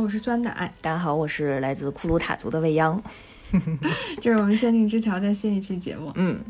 我是酸奶。大家好，我是来自库鲁塔族的未央。这是我们限定之桥的新一期节目。嗯。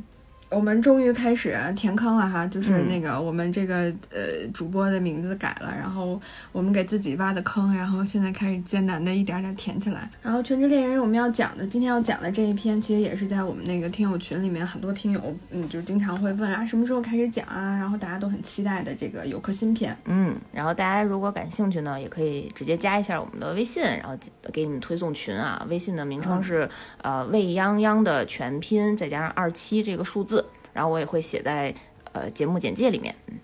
我们终于开始填坑了哈，就是那个我们这个呃主播的名字改了，然后我们给自己挖的坑，然后现在开始艰难的一点点填起来。然后《全职猎人》我们要讲的，今天要讲的这一篇，其实也是在我们那个听友群里面，很多听友嗯就经常会问啊，什么时候开始讲啊？然后大家都很期待的这个有客新篇。嗯，然后大家如果感兴趣呢，也可以直接加一下我们的微信，然后给你们推送群啊。微信的名称是呃未央央的全拼再加上二七这个数字。然后我也会写在呃节目简介里面，嗯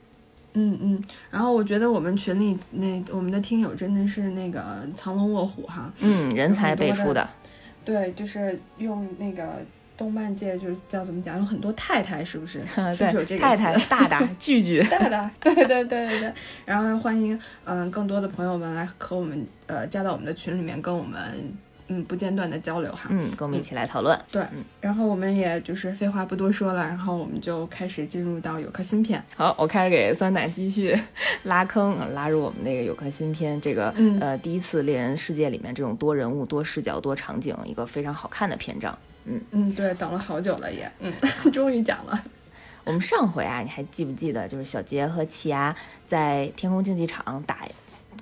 嗯嗯。然后我觉得我们群里那我们的听友真的是那个藏龙卧虎哈，嗯，人才辈出的。对，就是用那个动漫界就是叫怎么讲，有很多太太是不是？对，有这个太太大大 聚聚大大，对对对对对。然后欢迎嗯更多的朋友们来和我们呃加到我们的群里面跟我们。嗯，不间断的交流哈，嗯，跟我们一起来讨论。对，然后我们也就是废话不多说了，然后我们就开始进入到有颗新片。好，我开始给酸奶继续拉坑，拉入我们那个有颗新片这个呃第一次猎人世界里面这种多人物、多视角、多场景一个非常好看的篇章。嗯嗯，对，等了好久了也，嗯，终于讲了。我们上回啊，你还记不记得，就是小杰和奇亚在天空竞技场打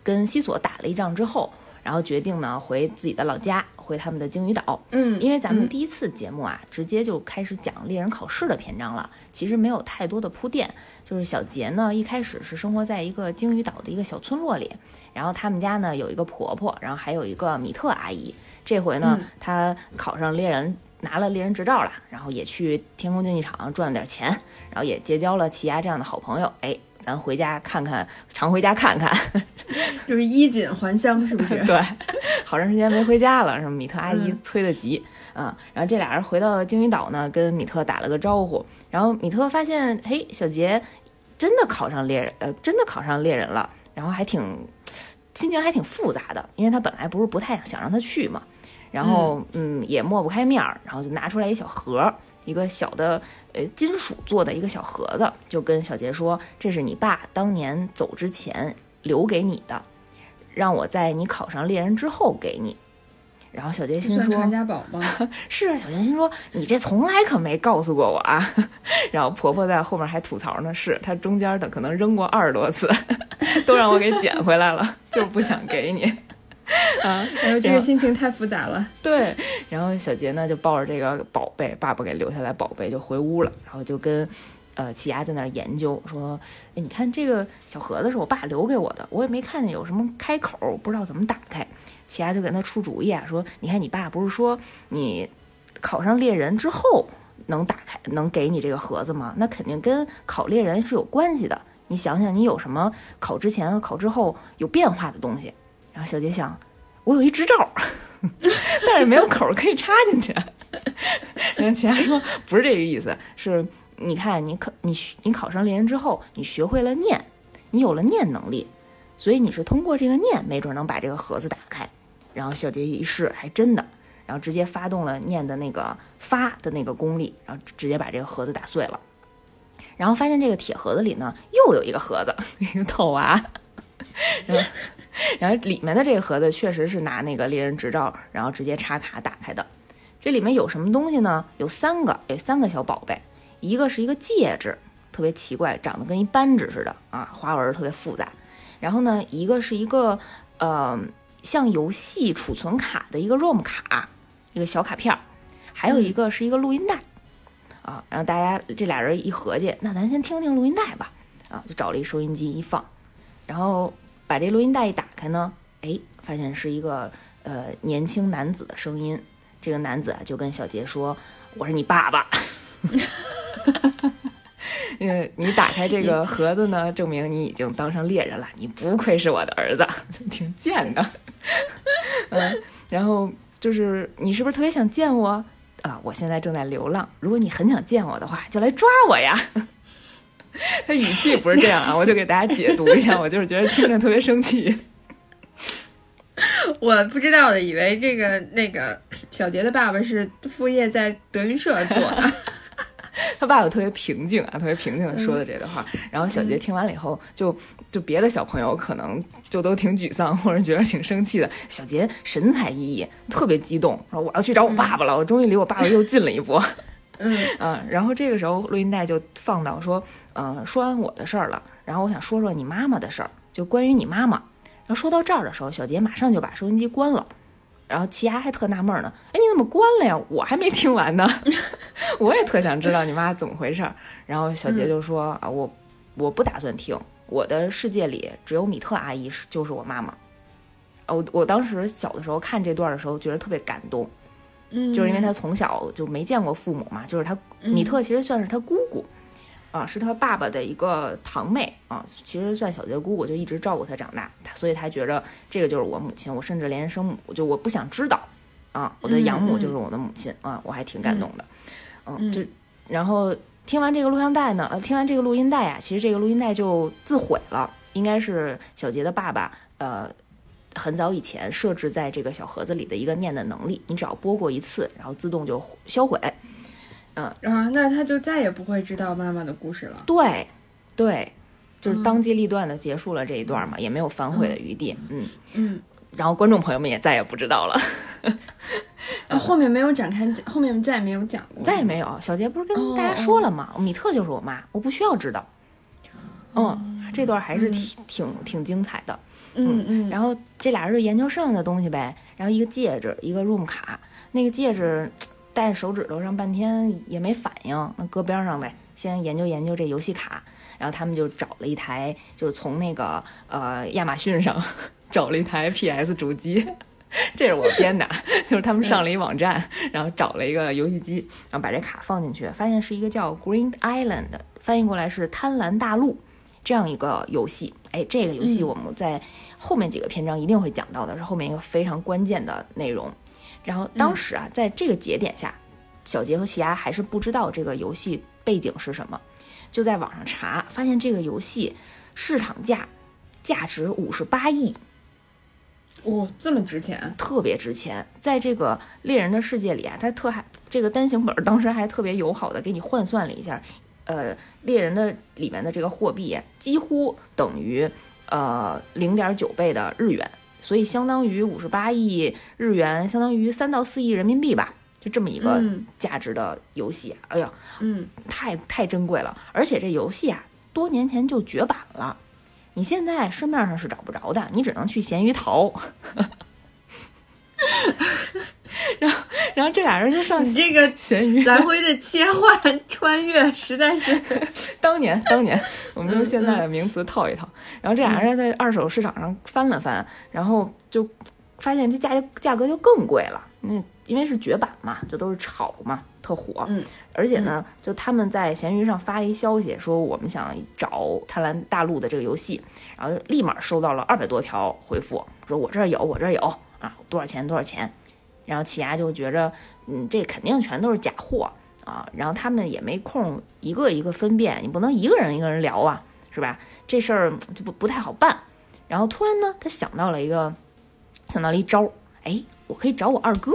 跟西索打了一仗之后。然后决定呢回自己的老家，回他们的鲸鱼岛。嗯，因为咱们第一次节目啊，直接就开始讲猎人考试的篇章了，其实没有太多的铺垫。就是小杰呢，一开始是生活在一个鲸鱼岛的一个小村落里，然后他们家呢有一个婆婆，然后还有一个米特阿姨。这回呢，他考上猎人，拿了猎人执照了，然后也去天空竞技场赚了点钱，然后也结交了奇亚这样的好朋友。哎。咱回家看看，常回家看看，就是衣锦还乡，是不是？对，好长时间没回家了，是米特阿姨催得急啊。然后这俩人回到鲸鱼岛呢，跟米特打了个招呼。然后米特发现，嘿，小杰真的考上猎人，呃，真的考上猎人了。然后还挺心情还挺复杂的，因为他本来不是不太想让他去嘛。然后嗯，也抹不开面儿，然后就拿出来一小盒。一个小的呃金属做的一个小盒子，就跟小杰说：“这是你爸当年走之前留给你的，让我在你考上猎人之后给你。”然后小杰心说：“传家宝吗？” 是啊，小杰心说：“你这从来可没告诉过我啊。”然后婆婆在后面还吐槽呢：“是她中间的可能扔过二十多次，都让我给捡回来了，就是不想给你。” 啊，然后这个心情太复杂了。对，然后小杰呢就抱着这个宝贝，爸爸给留下来宝贝就回屋了，然后就跟，呃，奇亚在那儿研究，说，哎，你看这个小盒子是我爸留给我的，我也没看见有什么开口，不知道怎么打开。奇亚就给他出主意啊，说，你看你爸不是说你考上猎人之后能打开，能给你这个盒子吗？那肯定跟考猎人是有关系的。你想想，你有什么考之前和考之后有变化的东西？然后小杰想，我有一执照，但是没有口可以插进去。然后其他说不是这个意思，是你看你考你你考上猎人之后，你学会了念，你有了念能力，所以你是通过这个念，没准能把这个盒子打开。然后小杰一试，还真的，然后直接发动了念的那个发的那个功力，然后直接把这个盒子打碎了。然后发现这个铁盒子里呢，又有一个盒子，一个套娃。然后。然后里面的这个盒子确实是拿那个猎人执照，然后直接插卡打开的。这里面有什么东西呢？有三个，有三个小宝贝。一个是一个戒指，特别奇怪，长得跟一扳指似的啊，花纹特别复杂。然后呢，一个是一个呃像游戏储存卡的一个 ROM 卡，一个小卡片儿。还有一个是一个录音带啊。然后大家这俩人一合计，那咱先听听录音带吧。啊，就找了一收音机一放，然后。把这录音带一打开呢，哎，发现是一个呃年轻男子的声音。这个男子啊就跟小杰说：“我是你爸爸。”嗯，你打开这个 盒子呢，证明你已经当上猎人了。你不愧是我的儿子，挺贱的。嗯，然后就是你是不是特别想见我啊？我现在正在流浪，如果你很想见我的话，就来抓我呀。他语气不是这样啊，我就给大家解读一下，我就是觉得听着特别生气。我不知道的，以为这个那个小杰的爸爸是副业在德云社做的。他爸爸特别平静啊，特别平静的说的这段话。然后小杰听完了以后，就就别的小朋友可能就都挺沮丧，或者觉得挺生气的。小杰神采奕奕，特别激动，说我要去找我爸爸了，我终于离我爸爸又近了一步。嗯嗯，然后这个时候录音带就放到说，嗯，说完我的事儿了，然后我想说说你妈妈的事儿，就关于你妈妈。然后说到这儿的时候，小杰马上就把收音机关了。然后齐牙还特纳闷呢，哎，你怎么关了呀？我还没听完呢，我也特想知道你妈怎么回事儿。然后小杰就说啊，我我不打算听，我的世界里只有米特阿姨是就是我妈妈。我我当时小的时候看这段的时候，觉得特别感动，嗯，就是因为他从小就没见过父母嘛，就是他米特其实算是他姑姑。啊，是他爸爸的一个堂妹啊，其实算小杰姑姑，就一直照顾他长大，他所以他觉着这个就是我母亲，我甚至连生母就我不想知道啊，我的养母就是我的母亲啊，我还挺感动的，嗯，就然后听完这个录像带呢，呃，听完这个录音带啊，其实这个录音带就自毁了，应该是小杰的爸爸呃很早以前设置在这个小盒子里的一个念的能力，你只要播过一次，然后自动就销毁。嗯啊，那他就再也不会知道妈妈的故事了。对，对，就是当机立断的结束了这一段嘛，也没有反悔的余地。嗯嗯，然后观众朋友们也再也不知道了。后面没有展开，后面再也没有讲过，再也没有。小杰不是跟大家说了吗？米特就是我妈，我不需要知道。嗯，这段还是挺挺挺精彩的。嗯嗯，然后这俩人就研究剩下的东西呗。然后一个戒指，一个 room 卡，那个戒指。戴手指头上半天也没反应，那搁边上呗，先研究研究这游戏卡。然后他们就找了一台，就是从那个呃亚马逊上 找了一台 PS 主机，这是我编的，就是他们上了一网站，然后找了一个游戏机，然后把这卡放进去，发现是一个叫 Green Island，翻译过来是贪婪大陆这样一个游戏。哎，这个游戏我们在后面几个篇章一定会讲到的，是后面一个非常关键的内容。然后当时啊，在这个节点下，小杰和奇亚还是不知道这个游戏背景是什么，就在网上查，发现这个游戏市场价价值五十八亿，哇，这么值钱，特别值钱。在这个猎人的世界里啊，它特还这个单行本当时还特别友好的给你换算了一下，呃，猎人的里面的这个货币几乎等于呃零点九倍的日元。所以相当于五十八亿日元，相当于三到四亿人民币吧，就这么一个价值的游戏。哎呀，嗯，太太珍贵了。而且这游戏啊，多年前就绝版了，你现在市面上是找不着的，你只能去闲鱼淘。然后，然后这俩人就上你这个咸鱼来回的切换穿越，实在是 当年当年，我们用现在的名词套一套。然后这俩人在二手市场上翻了翻，然后就发现这价价格就更贵了。嗯，因为是绝版嘛，就都是炒嘛，特火。嗯，而且呢，就他们在闲鱼上发了一消息，说我们想找《贪婪大陆》的这个游戏，然后立马收到了二百多条回复，说我这儿有，我这儿有啊，多少钱多少钱。然后起牙就觉着，嗯，这肯定全都是假货啊。然后他们也没空一个一个分辨，你不能一个人一个人聊啊，是吧？这事儿就不不太好办。然后突然呢，他想到了一个，想到了一招，哎，我可以找我二哥。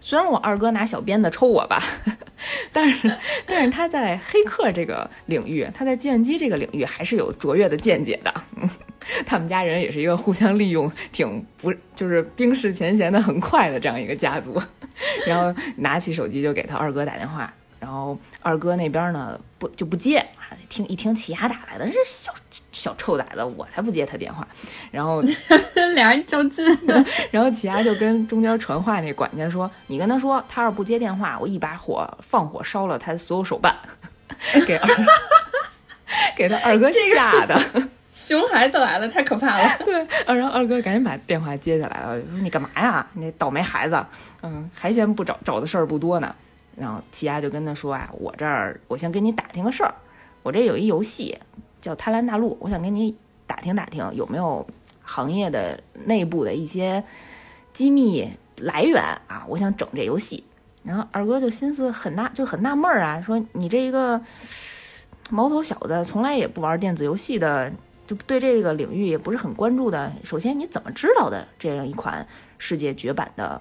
虽然我二哥拿小鞭子抽我吧，但是但是他在黑客这个领域，他在计算机这个领域还是有卓越的见解的。他们家人也是一个互相利用，挺不就是冰释前嫌的很快的这样一个家族。然后拿起手机就给他二哥打电话，然后二哥那边呢不就不接，听一听齐牙打来的，这小。小臭崽子，我才不接他电话。然后 俩人较劲，然后齐亚就跟中间传话那管家说：“你跟他说，他要是不接电话，我一把火放火烧了他所有手办。”给二给他二哥吓的，熊孩子来了，太可怕了。对，然后二哥赶紧把电话接下来了，说：“你干嘛呀？你倒霉孩子，嗯，还嫌不找找的事儿不多呢。”然后齐亚就跟他说：“啊，我这儿我先跟你打听个事儿，我这有一游戏。”叫贪婪大陆，我想跟你打听打听有没有行业的内部的一些机密来源啊？我想整这游戏。然后二哥就心思很纳，就很纳闷儿啊，说你这一个毛头小子，从来也不玩电子游戏的，就对这个领域也不是很关注的。首先你怎么知道的这样一款世界绝版的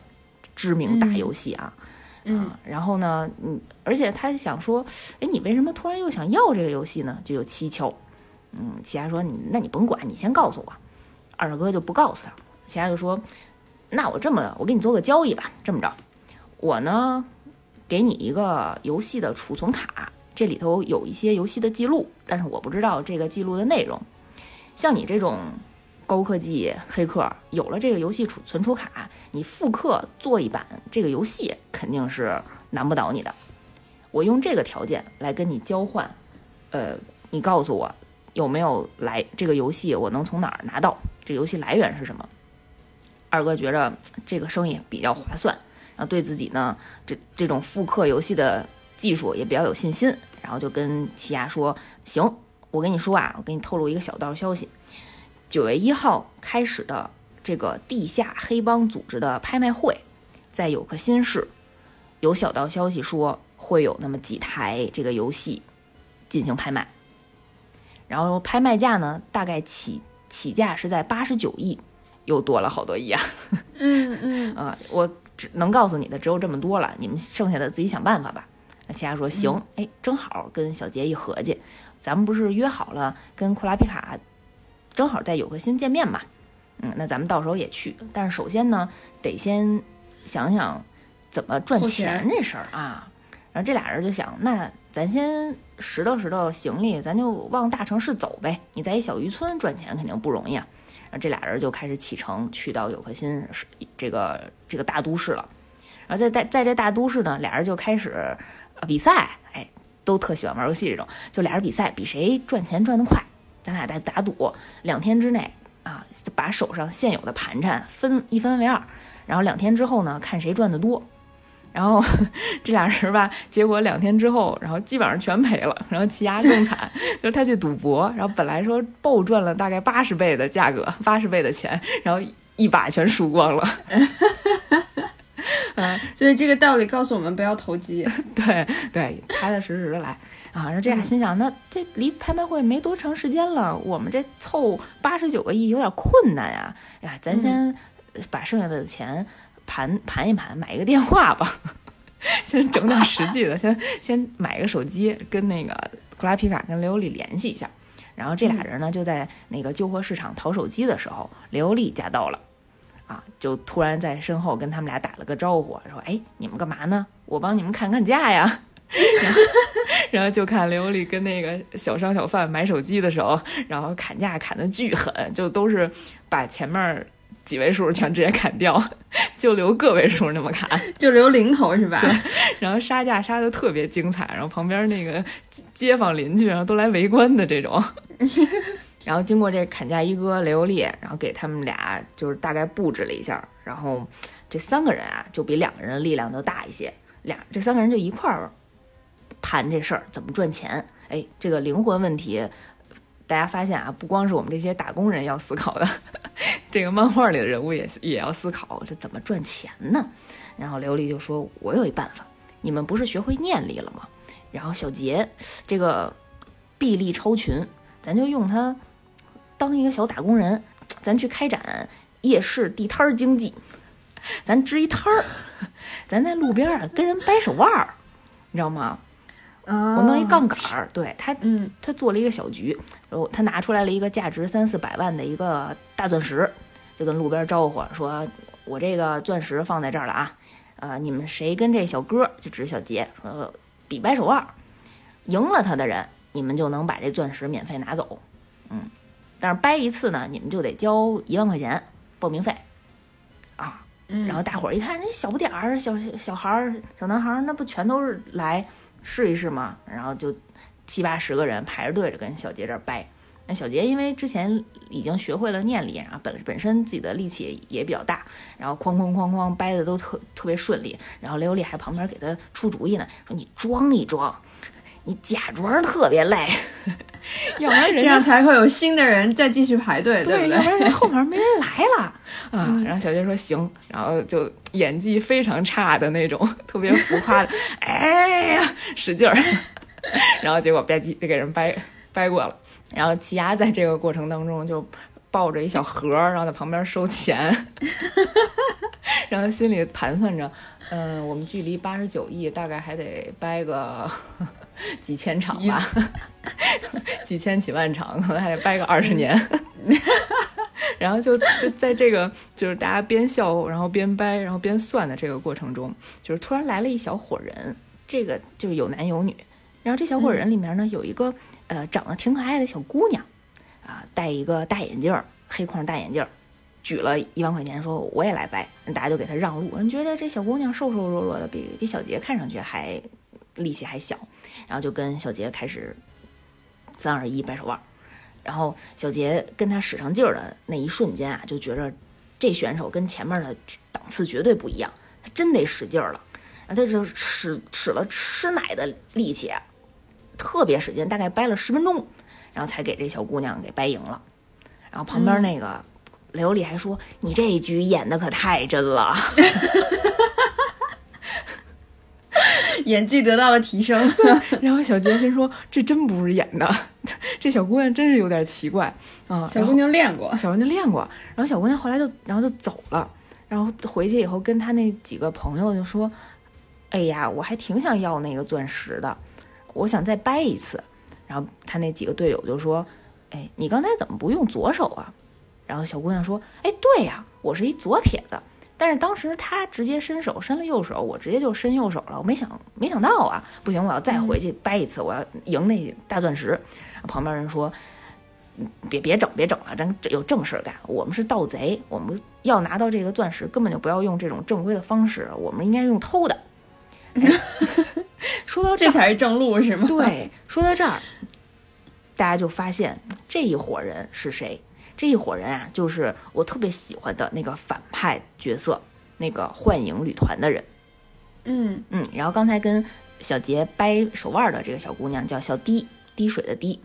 知名大游戏啊？嗯，然后呢，嗯，而且他想说，哎，你为什么突然又想要这个游戏呢？就有蹊跷。嗯，奇亚说，你那你甭管，你先告诉我。二哥就不告诉他，奇亚就说，那我这么，我给你做个交易吧，这么着，我呢，给你一个游戏的储存卡，这里头有一些游戏的记录，但是我不知道这个记录的内容。像你这种高科技黑客，有了这个游戏储存储卡，你复刻做一版这个游戏肯定是难不倒你的。我用这个条件来跟你交换，呃，你告诉我有没有来这个游戏，我能从哪儿拿到？这游戏来源是什么？二哥觉着这个生意比较划算，然后对自己呢这这种复刻游戏的技术也比较有信心，然后就跟奇亚说：“行，我跟你说啊，我给你透露一个小道消息，九月一号开始的这个地下黑帮组织的拍卖会，在有克新市，有小道消息说会有那么几台这个游戏进行拍卖，然后拍卖价呢大概起。”起价是在八十九亿，又多了好多亿啊！嗯嗯 啊，我只能告诉你的只有这么多了，你们剩下的自己想办法吧。那其他说行，哎，正好跟小杰一合计，咱们不是约好了跟库拉皮卡正好在有克新见面嘛？嗯，那咱们到时候也去，但是首先呢，得先想想怎么赚钱这事儿啊。然后这俩人就想，那咱先拾掇拾掇行李，咱就往大城市走呗。你在一小渔村赚钱肯定不容易啊。然后这俩人就开始启程，去到有克新这个这个大都市了。然后在在在这大都市呢，俩人就开始比赛。哎，都特喜欢玩游戏这种，就俩人比赛，比谁赚钱赚得快。咱俩在打赌，两天之内啊，把手上现有的盘缠分一分为二。然后两天之后呢，看谁赚得多。然后 这俩人吧，结果两天之后，然后基本上全赔了。然后齐亚更惨，就是他去赌博，然后本来说暴赚了大概八十倍的价格，八十倍的钱，然后一把全输光了。嗯 所以这个道理告诉我们不要投机。对对，踏踏实实的来啊。然后这俩心想，那这离拍卖会没多长时间了，我们这凑八十九个亿有点困难呀。呀，咱先把剩下的钱。盘盘一盘，买一个电话吧，先整点实际的，先先买个手机，跟那个库拉皮卡跟雷欧利联系一下。然后这俩人呢，就在那个旧货市场淘手机的时候，雷欧利驾到了，啊，就突然在身后跟他们俩打了个招呼，说：“哎，你们干嘛呢？我帮你们砍砍价呀。”然后就看刘丽跟那个小商小贩买手机的时候，然后砍价砍的巨狠，就都是把前面。几位数全直接砍掉，就留个位数那么砍，就留零头是吧？对。然后杀价杀的特别精彩，然后旁边那个街坊邻居然后都来围观的这种。然后经过这砍价一哥雷欧利，然后给他们俩就是大概布置了一下，然后这三个人啊就比两个人的力量都大一些，俩这三个人就一块儿盘这事儿怎么赚钱。哎，这个灵魂问题。大家发现啊，不光是我们这些打工人要思考的，这个漫画里的人物也也要思考，这怎么赚钱呢？然后刘丽就说：“我有一办法，你们不是学会念力了吗？然后小杰这个臂力超群，咱就用他当一个小打工人，咱去开展夜市地摊儿经济，咱支一摊儿，咱在路边啊跟人掰手腕儿，你知道吗？”我弄一杠杆儿，对他，嗯，他做了一个小局，然后他拿出来了一个价值三四百万的一个大钻石，就跟路边招呼说：“我这个钻石放在这儿了啊，呃，你们谁跟这小哥就指小杰说比掰手腕，赢了他的人，你们就能把这钻石免费拿走，嗯，但是掰一次呢，你们就得交一万块钱报名费，啊，然后大伙儿一看这小不点儿，小小孩儿、小男孩儿，那不全都是来。试一试吗，然后就七八十个人排着队着跟小杰这儿掰。那小杰因为之前已经学会了念力，然后本本身自己的力气也比较大，然后哐哐哐哐掰的都特特别顺利。然后雷欧利还旁边给他出主意呢，说你装一装，你假装特别累，要不然人这样才会有新的人再继续排队，对不对？要不然人后面没人来了 啊。然后小杰说行，然后就演技非常差的那种，特别浮夸的，哎呀使劲儿，然后结果吧唧就给人掰掰过了。然后奇亚在这个过程当中就抱着一小盒，然后在旁边收钱，然后心里盘算着，嗯、我们距离八十九亿大概还得掰个 几千场吧，几千几万场，可能还得掰个二十年。然后就就在这个就是大家边笑然后边掰然后边算的这个过程中，就是突然来了一小伙人，这个就是有男有女。然后这小伙人里面呢，有一个呃长得挺可爱的小姑娘，啊，戴一个大眼镜儿，黑框大眼镜儿，举了一万块钱说我也来掰，大家就给她让路。人觉得这小姑娘瘦瘦弱弱的，比比小杰看上去还力气还小，然后就跟小杰开始三二一掰手腕儿。然后小杰跟他使上劲儿的那一瞬间啊，就觉着这选手跟前面的档次绝对不一样，他真得使劲儿了。然后他就使使了吃奶的力气啊，特别使劲，大概掰了十分钟，然后才给这小姑娘给掰赢了。然后旁边那个雷欧利还说：“你这一局演的可太真了。演技得到了提升。”然后小杰心说：“这真不是演的，这小姑娘真是有点奇怪啊。”小姑娘练过，小姑娘练过，然后小姑娘后来就然后就走了，然后回去以后跟她那几个朋友就说：“哎呀，我还挺想要那个钻石的，我想再掰一次。”然后她那几个队友就说：“哎，你刚才怎么不用左手啊？”然后小姑娘说：“哎，对呀，我是一左撇子，但是当时他直接伸手伸了右手，我直接就伸右手了，我没想没想到啊，不行，我要再回去掰一次，我要赢那大钻石。”旁边人说。别别整，别整了，咱有正事儿干。我们是盗贼，我们要拿到这个钻石，根本就不要用这种正规的方式，我们应该用偷的。哎 说到这儿，这才是正路是吗？对，说到这儿，大家就发现这一伙人是谁？这一伙人啊，就是我特别喜欢的那个反派角色，那个幻影旅团的人。嗯嗯，然后刚才跟小杰掰手腕的这个小姑娘叫小滴，滴水的滴。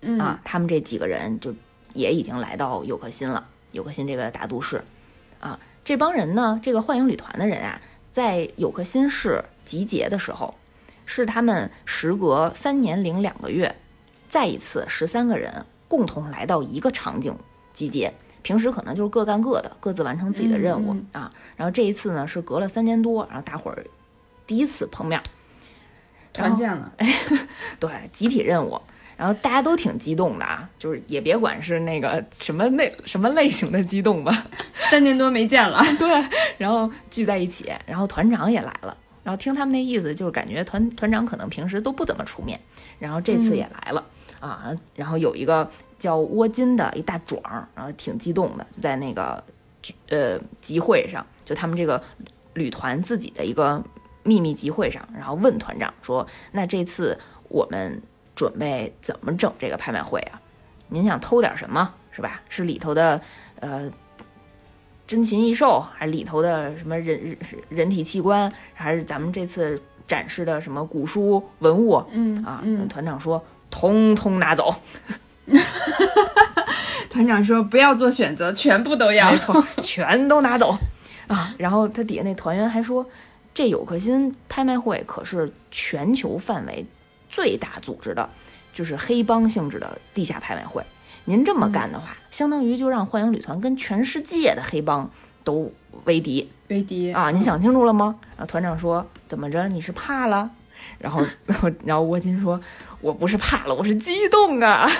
嗯啊，他们这几个人就也已经来到有克辛了，有克辛这个大都市，啊，这帮人呢，这个幻影旅团的人啊，在有克辛市集结的时候，是他们时隔三年零两个月，再一次十三个人共同来到一个场景集结。平时可能就是各干各的，各自完成自己的任务、嗯啊。然后这一次呢，是隔了三年多，然后大伙儿第一次碰面，团建了，对，集体任务。然后大家都挺激动的啊，就是也别管是那个什么类什么类型的激动吧，三年多没见了。对，然后聚在一起，然后团长也来了，然后听他们那意思，就是感觉团团长可能平时都不怎么出面，然后这次也来了、啊，然后有一个叫窝金的一大壮儿，然后挺激动的，就在那个聚呃集会上，就他们这个旅团自己的一个秘密集会上，然后问团长说：“那这次我们准备怎么整这个拍卖会啊？您想偷点什么，是吧？是里头的呃珍禽异兽，还是里头的什么人人人体器官，还是咱们这次展示的什么古书文物嗯啊？嗯，团长说，通通拿走，团长说不要做选择，全部都要。没错，全都拿走啊！然后他底下那团员还说，这有克辛拍卖会可是全球范围最大组织的，就是黑帮性质的地下拍卖会。您这么干的话，相当于就让幻影旅团跟全世界的黑帮都为敌为敌啊！你想清楚了吗？然后团长说：“怎么着？你是怕了？”然后，然后沃金说：“我不是怕了，我是激动啊！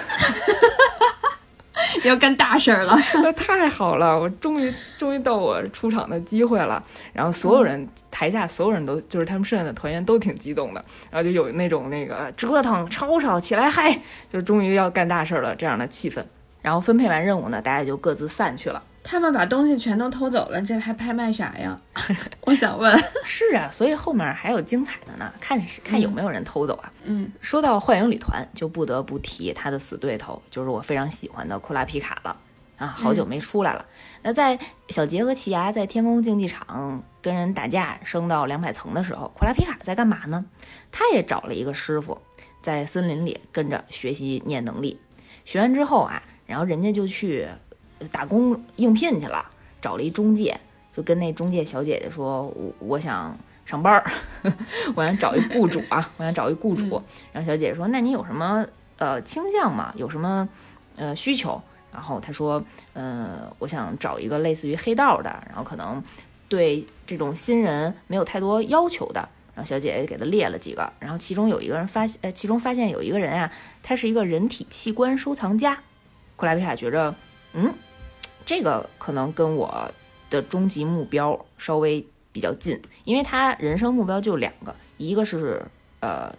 要干大事儿了。那太好了，我终于终于到我出场的机会了。”然后所有人、台下所有人都就是他们剩下的团员都挺激动的，然后就有那种那个折腾吵吵起来嗨，就终于要干大事了这样的气氛。然后分配完任务呢，大家就各自散去了。他们把东西全都偷走了，这还拍卖啥呀？我想问。是啊，所以后面还有精彩的呢，看看有没有人偷走啊。嗯说到幻影旅团，就不得不提他的死对头，就是我非常喜欢的库拉皮卡了啊，好久没出来了。那在小杰和奇牙在天宫竞技场跟人打架，升到两百层的时候，库拉皮卡在干嘛呢？他也找了一个师傅，在森林里跟着学习念能力。学完之后啊，然后人家就去打工应聘去了，找了一中介，就跟那中介小姐姐说：“我我想上班儿，我想找一雇主啊，我想找一雇主。嗯然后小姐姐说：“那你有什么呃倾向吗？有什么呃需求？”然后他说：“呃，我想找一个类似于黑道的，然后可能对这种新人没有太多要求的。然后小姐姐给他列了几个，然后其中有一个人发现，呃，其中发现有一个人啊，他是一个人体器官收藏家。库拉皮卡觉着，嗯，这个可能跟我的终极目标稍微比较近，因为他人生目标就两个，一个是呃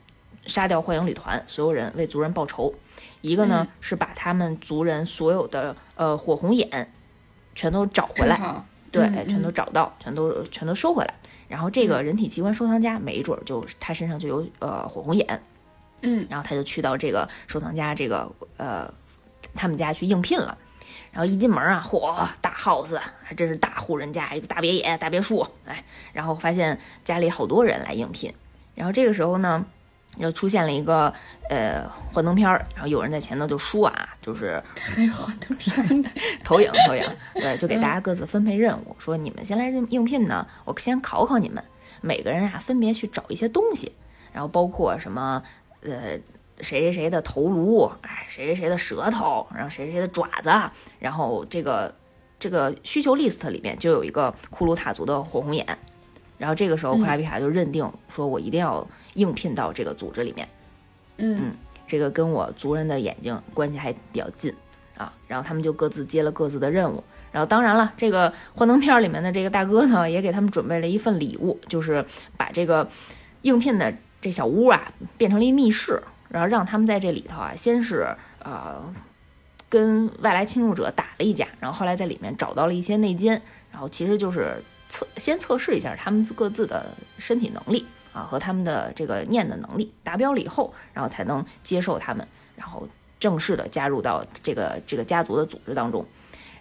杀掉幻影旅团所有人为族人报仇，一个呢是把他们族人所有的呃火红眼全都找回来，对，全都找到，全都全都收回来。然后这个人体器官收藏家没准就他身上就有呃火红眼，嗯，然后他就去到这个收藏家这个呃他们家去应聘了。然后一进门啊，嚯，大 house，还真是大户人家，一个大别野、大别墅，哎，然后发现家里好多人来应聘。然后这个时候呢，又出现了一个呃幻灯片儿，然后有人在前头就说啊，就是还有幻灯片呢，投影投影，对，就给大家各自分配任务，说你们先来应应聘呢，我先考考你们，每个人啊分别去找一些东西，然后包括什么呃。谁谁谁的头颅，哎，谁谁谁的舌头，然后谁谁谁的爪子，然后这个这个需求 list 里面就有一个库鲁塔族的火红眼，然后这个时候库拉皮卡就认定说，我一定要应聘到这个组织里面，嗯，这个跟我族人的眼睛关系还比较近啊，然后他们就各自接了各自的任务，然后当然了，这个幻灯片里面的这个大哥呢，也给他们准备了一份礼物，就是把这个应聘的这小屋啊变成了一密室。然后让他们在这里头啊，先是呃跟外来侵入者打了一架，然后后来在里面找到了一些内奸，然后其实就是测先测试一下他们各自的身体能力啊和他们的这个念的能力达标了以后，然后才能接受他们，然后正式的加入到这个这个家族的组织当中。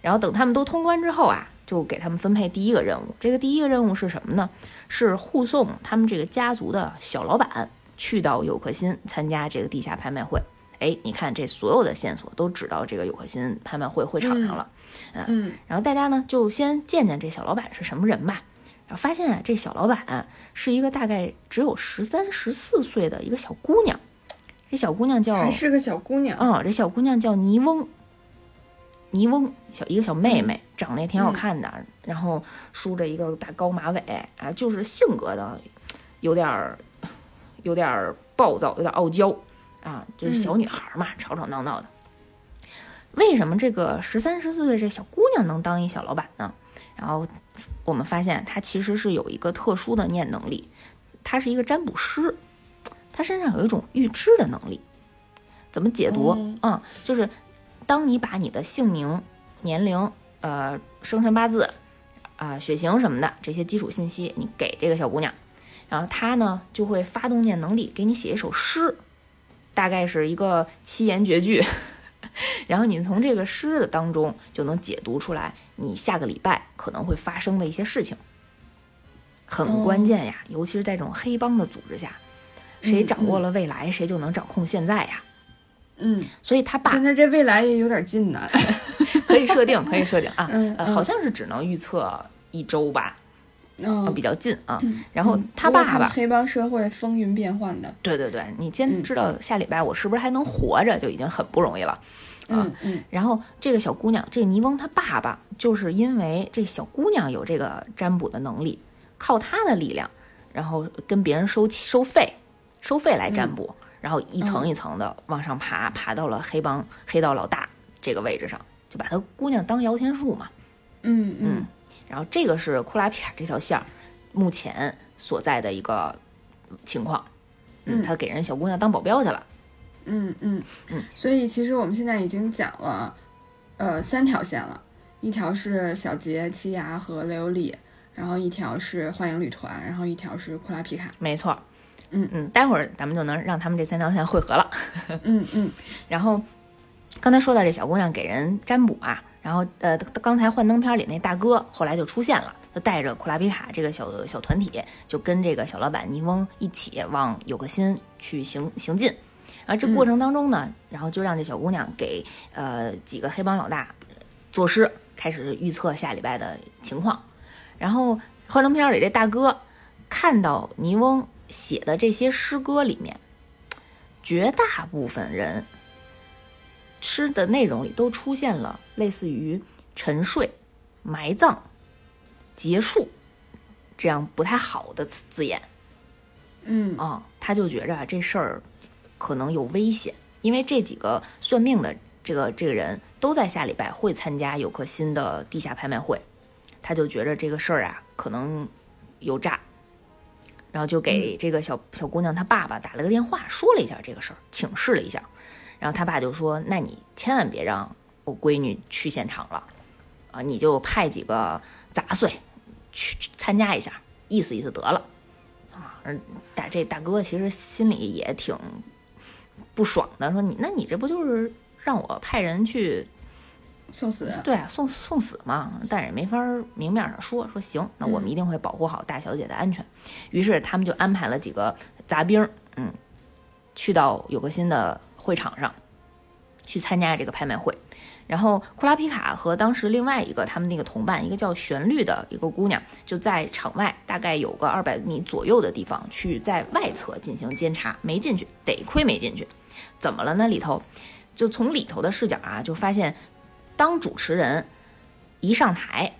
然后等他们都通关之后啊，就给他们分配第一个任务。这个第一个任务是什么呢？是护送他们这个家族的小老板。去到有克新参加这个地下拍卖会，哎，你看这所有的线索都指到这个有克新拍卖会会场上了，嗯，然后大家呢就先见见这小老板是什么人吧，然后发现啊这小老板是一个大概只有十三十四岁的一个小姑娘，这小姑娘叫还是个小姑娘。啊，这小姑娘叫尼翁，尼翁小一个小妹妹，长得也挺好看的，然后梳着一个大高马尾啊，就是性格的有点儿。有点暴躁，有点傲娇，啊，就是小女孩嘛，吵吵闹闹的。为什么这个十三十四岁这小姑娘能当一小老板呢？然后我们发现她其实是有一个特殊的念能力，她是一个占卜师，她身上有一种预知的能力。怎么解读？嗯，就是当你把你的姓名、年龄、呃生辰八字、啊血型什么的这些基础信息，你给这个小姑娘。然后他呢就会发动念能力给你写一首诗，大概是一个七言绝句，然后你从这个诗的当中就能解读出来你下个礼拜可能会发生的一些事情，很关键呀，尤其是在这种黑帮的组织下，谁掌握了未来，谁就能掌控现在呀。嗯，所以他爸跟他这未来也有点近呢，可以设定，可以设定啊，呃，好像是只能预测一周吧。嗯，比较近啊，然后他爸爸黑帮社会风云变幻的，对对对，你先知道下礼拜我是不是还能活着就已经很不容易了，嗯嗯。然后这个小姑娘，这个尼翁他爸爸就是因为这小姑娘有这个占卜的能力，靠她的力量，然后跟别人收收费，收费来占卜，然后一层一层的往上爬，爬到了黑帮黑道老大这个位置上，就把他姑娘当摇钱树嘛，嗯。嗯。然后这个是库拉皮卡这条线儿目前所在的一个情况，嗯，他给人小姑娘当保镖去了，嗯嗯嗯，所以其实我们现在已经讲了，呃，三条线了，一条是小杰、奇牙和雷欧里，然后一条是幻影旅团，然后一条是库拉皮卡，没错，嗯。嗯，待会儿咱们就能让他们这三条线汇合了，嗯嗯，然后刚才说到这小姑娘给人占卜啊。然后，呃，刚才幻灯片里那大哥后来就出现了，他带着库拉比卡这个小小团体，就跟这个小老板尼翁一起往有个心去行行进。然后这过程当中呢，然后就让这小姑娘给呃几个黑帮老大作诗，开始预测下礼拜的情况。然后幻灯片里这大哥看到尼翁写的这些诗歌里面，绝大部分人。诗的内容里都出现了类似于沉睡、埋葬、结束这样不太好的字字眼。嗯。啊、他就觉着啊这事儿可能有危险，因为这几个算命的这个这个人都在下礼拜会参加有颗心的地下拍卖会，他就觉着这个事儿啊可能有诈，然后就给这个小、小姑娘她爸爸打了个电话，说了一下这个事儿，请示了一下，然后他爸就说：“那你千万别让我闺女去现场了，啊，你就派几个杂碎去去参加一下，意思意思得了。”啊，而大这大哥其实心里也挺不爽的，说你那你这不就是让我派人去送死。对啊，送送死嘛，但是也没法儿明面上说说行，那我们一定会保护好大小姐的安全。于是他们就安排了几个杂兵，嗯，去到有个新的会场上去参加这个拍卖会。然后库拉皮卡和当时另外一个他们那个同伴，一个叫旋律的一个姑娘，就在场外大概有个二百米左右的地方去在外侧进行监察，没进去，得亏没进去。怎么了呢？里头就从里头的视角啊，就发现当主持人一上台，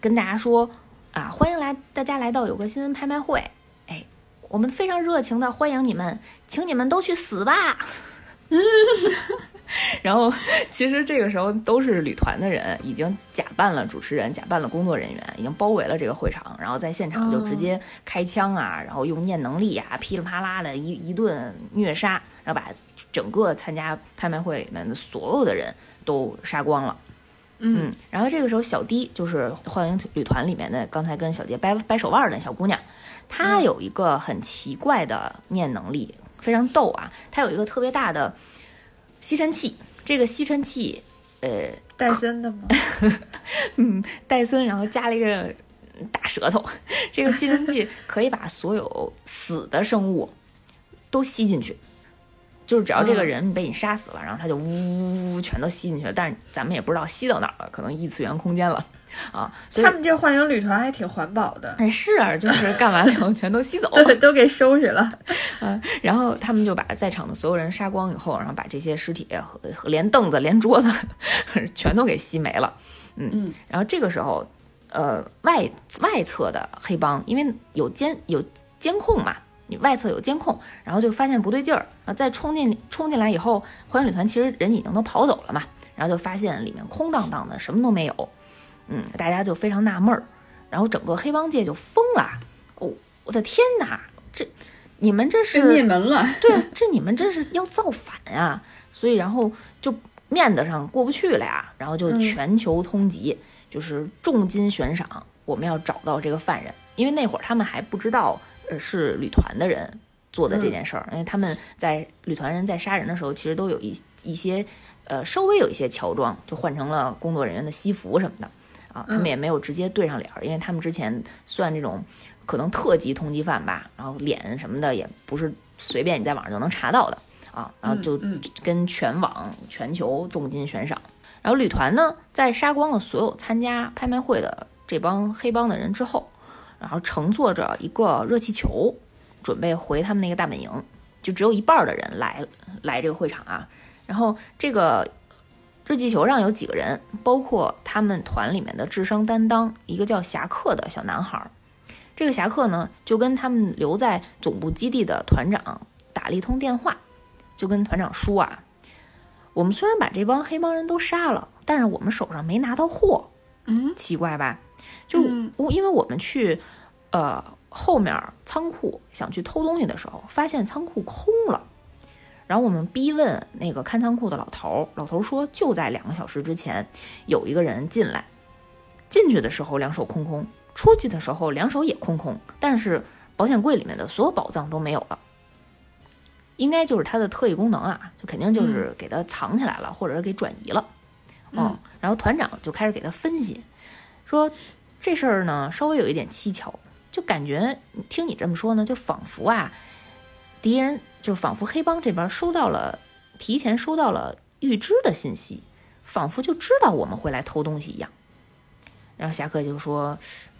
跟大家说啊，欢迎来大家来到有个新闻拍卖会，哎，我们非常热情的欢迎你们，请你们都去死吧。然后，其实这个时候都是旅团的人，已经假扮了主持人，假扮了工作人员，已经包围了这个会场，然后在现场就直接开枪啊，然后用念能力啊、噼里啪啦的一一顿虐杀，然后把整个参加拍卖会里面的所有的人都杀光了。嗯，然后这个时候小迪就是幻影旅团里面的，刚才跟小杰掰掰手腕儿的小姑娘，她有一个很奇怪的念能力，非常逗啊！它有一个特别大的吸尘器，这个吸尘器，呃，戴森的吗？嗯，戴森，然后加了一个大舌头，这个吸尘器 可以把所有死的生物都吸进去。就是只要这个人被你杀死了，然后他就呜呜呜全都吸进去了，但是咱们也不知道吸到哪儿了，可能异次元空间了啊。所以他们这幻影旅团还挺环保的，哎是啊，就是干完了以后全都吸走。对，都给收拾了。嗯，然后他们就把在场的所有人杀光以后，然后把这些尸体和和连凳子、连桌子 全都给吸没了。嗯嗯，然后这个时候，呃，外外侧的黑帮因为有监有监控嘛，你外侧有监控，然后就发现不对劲儿，然后再冲进冲进来以后，幻影旅团其实人已经都跑走了嘛，然后就发现里面空荡荡的，什么都没有。嗯，大家就非常纳闷儿，然后整个黑帮界就疯了。哦，我的天哪，这你们这是灭门了。对，这你们这是要造反呀！所以然后就面子上过不去了呀，然后就嗯全球通缉，就是重金悬赏，我们要找到这个犯人，因为那会儿他们还不知道呃是旅团的人做的这件事儿，因为他们在旅团人在杀人的时候，其实都有一一些呃稍微有一些乔装，就换成了工作人员的西服什么的啊，他们嗯也没有直接对上脸儿，因为他们之前算这种可能特级通缉犯吧，然后脸什么的也不是随便你在网上就能查到的啊，然后就跟全网全球重金悬赏。然后旅团呢，在杀光了所有参加拍卖会的这帮黑帮的人之后，然后乘坐着一个热气球，准备回他们那个大本营，就只有一半儿的人来来这个会场啊。然后这个热气球上有几个人，包括他们团里面的智商担当，一个叫侠客的小男孩儿。这个侠客呢，就跟他们留在总部基地的团长打了一通电话，就跟团长说啊，我们虽然把这帮黑帮人都杀了，但是我们手上没拿到货，嗯，奇怪吧？就嗯我、因为我们去呃后面仓库想去偷东西的时候，发现仓库空了。然后我们逼问那个看仓库的老头儿，老头儿说就在两个小时之前有一个人进来，进去的时候两手空空，出去的时候两手也空空，但是保险柜里面的所有宝藏都没有了。应该就是他的特异功能啊，就肯定就是给他藏起来了，或者是给转移了。嗯然后团长就开始给他分析，说这事儿呢稍微有一点蹊跷，就感觉听你这么说呢，就仿佛啊，敌人就仿佛黑帮这边收到了提前收到了预知的信息，仿佛就知道我们会来偷东西一样。然后侠客就说：“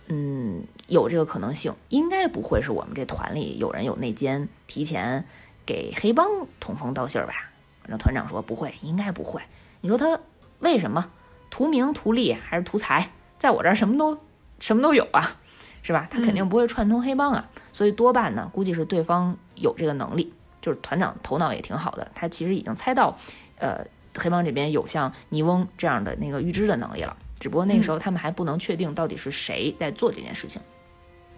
嗯，有这个可能性，应该不会是我们这团里有人有内奸，提前给黑帮通风报信儿吧？”然后团长说：“不会，应该不会。你说他为什么图名图利还是图财？在我这儿什么都什么都有啊。”是吧？他肯定不会串通黑帮啊，所以多半呢，估计是对方有这个能力，就是团长头脑也挺好的，他其实已经猜到，呃，黑帮这边有像尼翁这样的那个预知的能力了，只不过那个时候他们还不能确定到底是谁在做这件事情。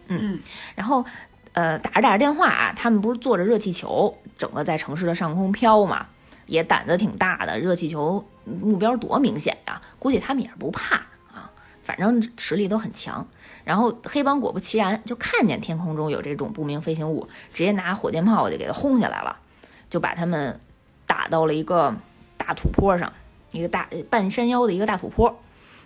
嗯，然后，呃，打着打着电话啊，他们不是坐着热气球，整个在城市的上空飘嘛，也胆子挺大的，热气球目标多明显呀，估计他们也是不怕啊，反正实力都很强。然后黑帮果不其然就看见天空中有这种不明飞行物，直接拿火箭炮就给它轰下来了，就把他们打到了一个大土坡上，一个大半山腰的一个大土坡，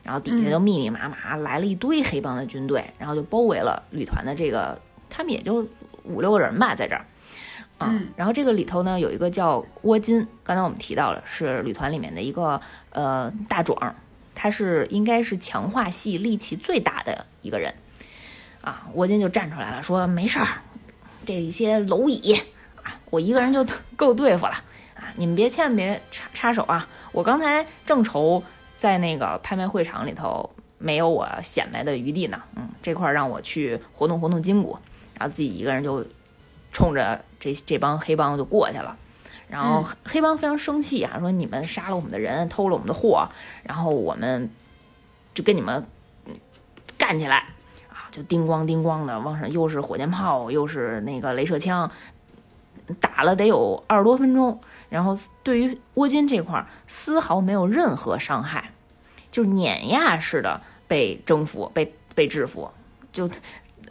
然后底下就密密麻麻来了一堆黑帮的军队，然后就包围了旅团的这个，他们也就五六个人吧，在这儿，啊，然后这个里头呢有一个叫窝金，刚才我们提到了是旅团里面的一个呃大壮。他是应该是强化系力气最大的一个人，啊，沃金就站出来了，说没事儿，这些蝼蚁啊，我一个人就 够对付了。啊，你们别千万别插插手啊，我刚才正愁在那个拍卖会场里头没有我显摆的余地呢，嗯，这块让我去活动活动筋骨，然后自己一个人就冲着这这帮黑帮就过去了。然后黑帮非常生气啊，说你们杀了我们的人，偷了我们的货，然后我们就跟你们干起来啊！就叮咣叮咣的往上，又是火箭炮，又是那个镭射枪，打了得有二十多分钟。然后对于窝金这块丝毫没有任何伤害，就碾压式的被征服、被被制服。就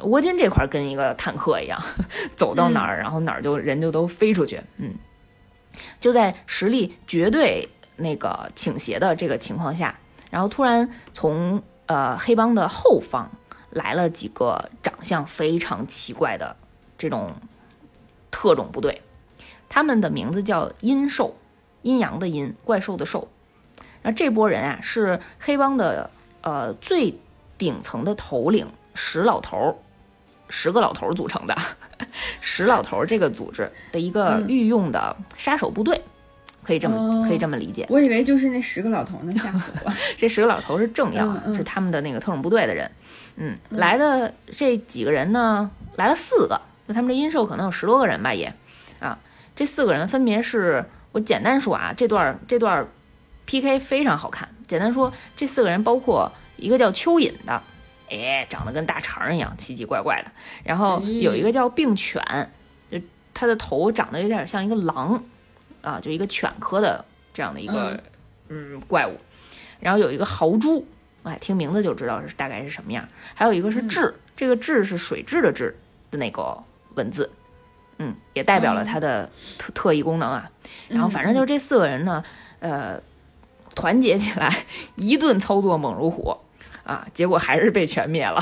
窝金这块跟一个坦克一样，走到哪儿，然后哪儿就人就都飞出去，嗯。就在实力绝对那个倾斜的这个情况下，然后突然从呃黑帮的后方来了几个长相非常奇怪的这种特种部队，他们的名字叫阴兽，阴阳的阴，怪兽的兽。那这波人啊是黑帮的呃最顶层的头领石老头，十个老头组成的。十老头这个组织的一个御用的杀手部队，可以这么可以这么理解。我以为就是那十个老头呢，吓死我了。这十个老头是政要，是他们的那个特种部队的人。嗯，来的这几个人呢，来了四个，就他们这阴兽可能有十多个人吧，也啊，这四个人分别是我简单说啊，这段这段 PK 非常好看。简单说，这四个人包括一个叫蚯蚓的。哎，长得跟大肠一样，奇奇怪怪的。然后有一个叫病犬，就它的头长得有点像一个狼，啊，就一个犬科的这样的一个嗯怪物。然后有一个豪猪，哎，听名字就知道是大概是什么样。还有一个是雉，这个雉是水蛭的雉的那个文字，嗯，也代表了它的特特异功能啊。然后反正就这四个人呢，呃，团结起来 一顿操作猛如虎。啊，结果还是被全灭了，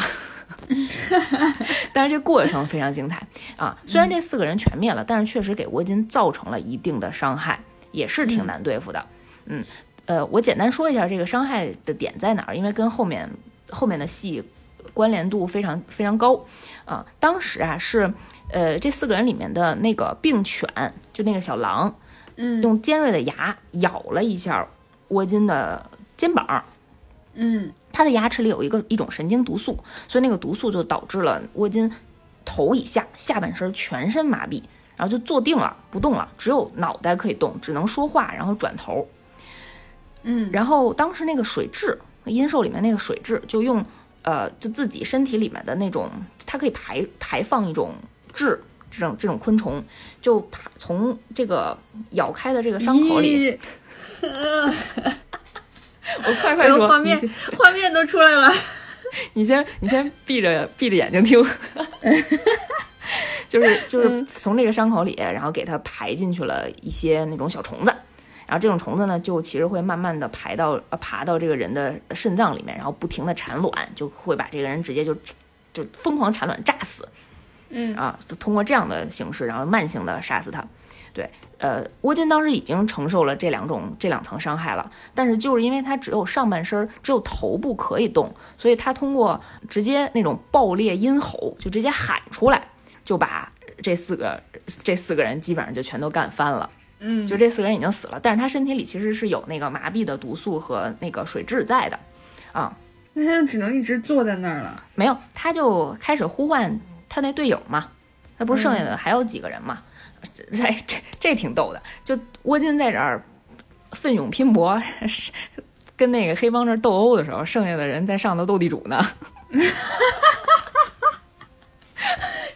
但是这过程非常精彩啊！虽然这四个人全灭了，但是确实给沃金造成了一定的伤害，也是挺难对付的。嗯，呃，我简单说一下这个伤害的点在哪儿，因为跟后面后面的戏关联度非常非常高啊。当时啊，是呃这四个人里面的那个病犬，就那个小狼，嗯，用尖锐的牙咬了一下沃金的肩膀。嗯，他的牙齿里有一个一种神经毒素，所以那个毒素就导致了沃金头以下下半身全身麻痹，然后就坐定了不动了，只有脑袋可以动，只能说话，然后转头。嗯，然后当时那个水蛭阴兽里面那个水蛭就用呃就自己身体里面的那种，它可以排排放一种蛭这种这种昆虫，就从这个咬开的这个伤口里。我快快说，画面 画面都出来了。你先你先闭着闭着眼睛听，就是就是从这个伤口里，然后给它排进去了一些那种小虫子，然后这种虫子呢，就其实会慢慢的排到呃爬到这个人的肾脏里面，然后不停的产卵，就会把这个人直接就就疯狂产卵炸死。嗯啊，通过这样的形式，然后慢性的杀死他。对，呃，沃金当时已经承受了这两种这两层伤害了，但是就是因为他只有上半身，只有头部可以动，所以他通过直接那种爆裂音吼，就直接喊出来，就把这四个这四个人基本上就全都干翻了。嗯，就这四个人已经死了，但是他身体里其实是有那个麻痹的毒素和那个水蛭在的，啊，那他就只能一直坐在那儿了。没有，他就开始呼唤他那队友嘛，那不是剩下的还有几个人嘛？这这这挺逗的，就窝金在这儿奋勇拼搏，跟那个黑帮这斗殴的时候，剩下的人在上头斗地主呢。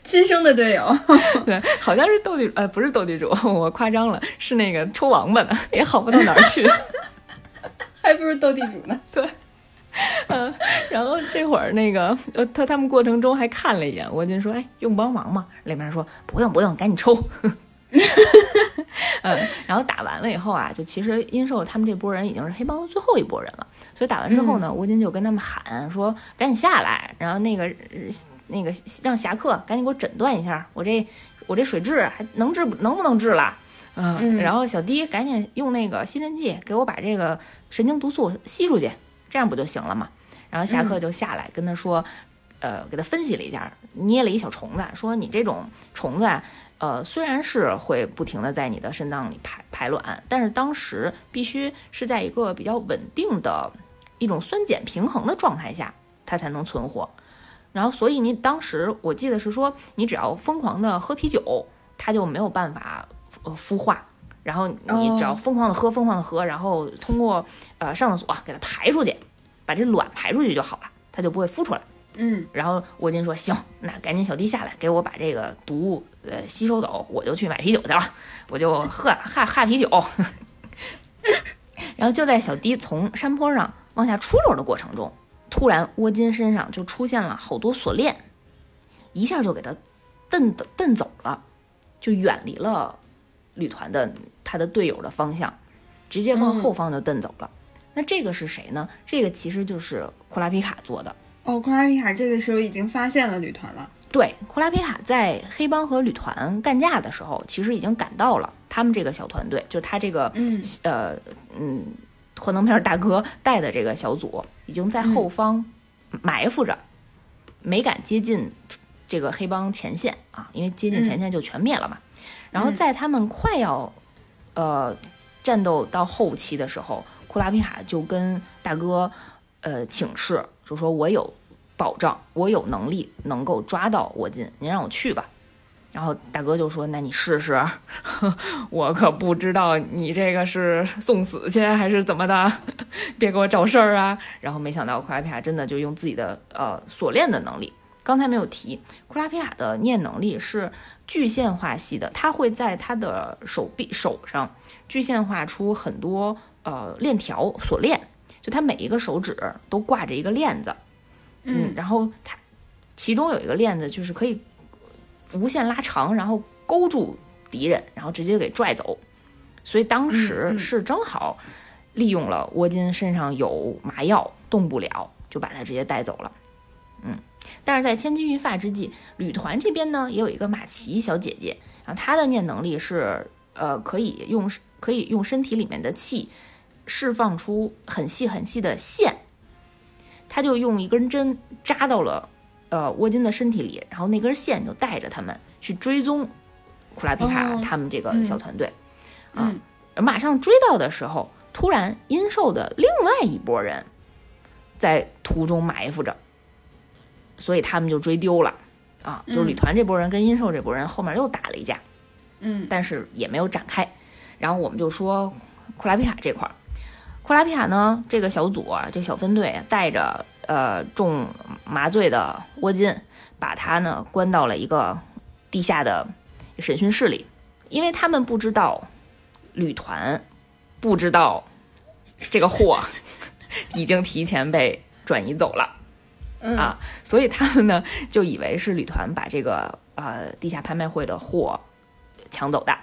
亲生的队友，对，好像是斗地呃，不是斗地主，我夸张了，是那个抽王八的，也好不到哪儿去，还不如斗地主呢。对，嗯，然后这会儿那个呃，他他们过程中还看了一眼，我就说，哎，用帮忙吗？里面说不用不用，赶紧抽。嗯，然后打完了以后啊，就其实殷寿他们这波人已经是黑帮的最后一波人了，所以打完之后呢，吴京就跟他们喊说，赶紧下来，然后那个。那个让侠客赶紧给我诊断一下，我这我这水蛭还能治能不能治了？嗯，然后小迪赶紧用那个吸尘器给我把这个神经毒素吸出去，这样不就行了嘛？然后侠客就下来跟他说，呃，给他分析了一下，捏了一小虫子，说你这种虫子啊，呃，虽然是会不停的在你的肾脏里排排卵，但是当时必须是在一个比较稳定的一种酸碱平衡的状态下，它才能存活。然后，所以你当时我记得是说，你只要疯狂的喝啤酒，它就没有办法呃孵化。然后你只要疯狂的喝，疯狂的喝，然后通过呃上厕所给它排出去，把这卵排出去就好了，它就不会孵出来。嗯。然后沃金说：“行，那赶紧小弟下来给我把这个毒物呃吸收走，我就去买啤酒去了，我就喝哈哈啤酒。”然后就在小弟从山坡上往下出溜的过程中。突然，窝金身上就出现了好多锁链，一下就给他蹬蹬走了，就远离了旅团的他的队友的方向，直接往后方就蹬走了。那这个是谁呢？这个其实就是库拉皮卡做的。哦，库拉皮卡这个时候已经发现了旅团了。对，库拉皮卡在黑帮和旅团干架的时候，其实已经赶到了。他们这个小团队，就是他这个，嗯，呃，嗯。幻灯片大哥带的这个小组已经在后方埋伏着，没敢接近这个黑帮前线啊，因为接近前线就全灭了嘛。然后在他们快要呃战斗到后期的时候，库拉皮卡就跟大哥呃请示，就说我有保障，我有能力能够抓到沃金，您让我去吧。然后大哥就说：“那你试试，我可不知道你这个是送死去还是怎么的，别给我找事儿啊！”然后没想到库拉皮卡真的就用自己的呃锁链的能力，刚才没有提，库拉皮卡的念能力是具现化系的，他会在他的手臂手上具现化出很多呃链条锁链，就他每一个手指都挂着一个链子，嗯，然后他其中有一个链子就是可以。无限拉长，然后勾住敌人，然后直接给拽走。所以当时是正好利用了沃金身上有麻药，动不了，就把他直接带走了。嗯，但是在千钧一发之际，旅团这边呢也有一个马奇小姐姐，然后她的念能力是呃可以用可以用身体里面的气释放出很细很细的线，他就用一根针扎到了。呃，沃金的身体里，然后那根线就带着他们去追踪库拉皮卡他们这个小团队，啊，马上追到的时候，突然阴兽的另外一拨人在途中埋伏着，所以他们就追丢了，啊，就是旅团这波人跟阴兽这波人后面又打了一架，嗯，但是也没有展开，然后我们就说库拉皮卡这块儿，库拉皮卡呢这个小组啊，这小分队带着。呃，中麻醉的窝金，把他呢关到了一个地下的审讯室里，因为他们不知道旅团不知道这个货 已经提前被转移走了啊，所以他们呢就以为是旅团把这个呃地下拍卖会的货抢走的，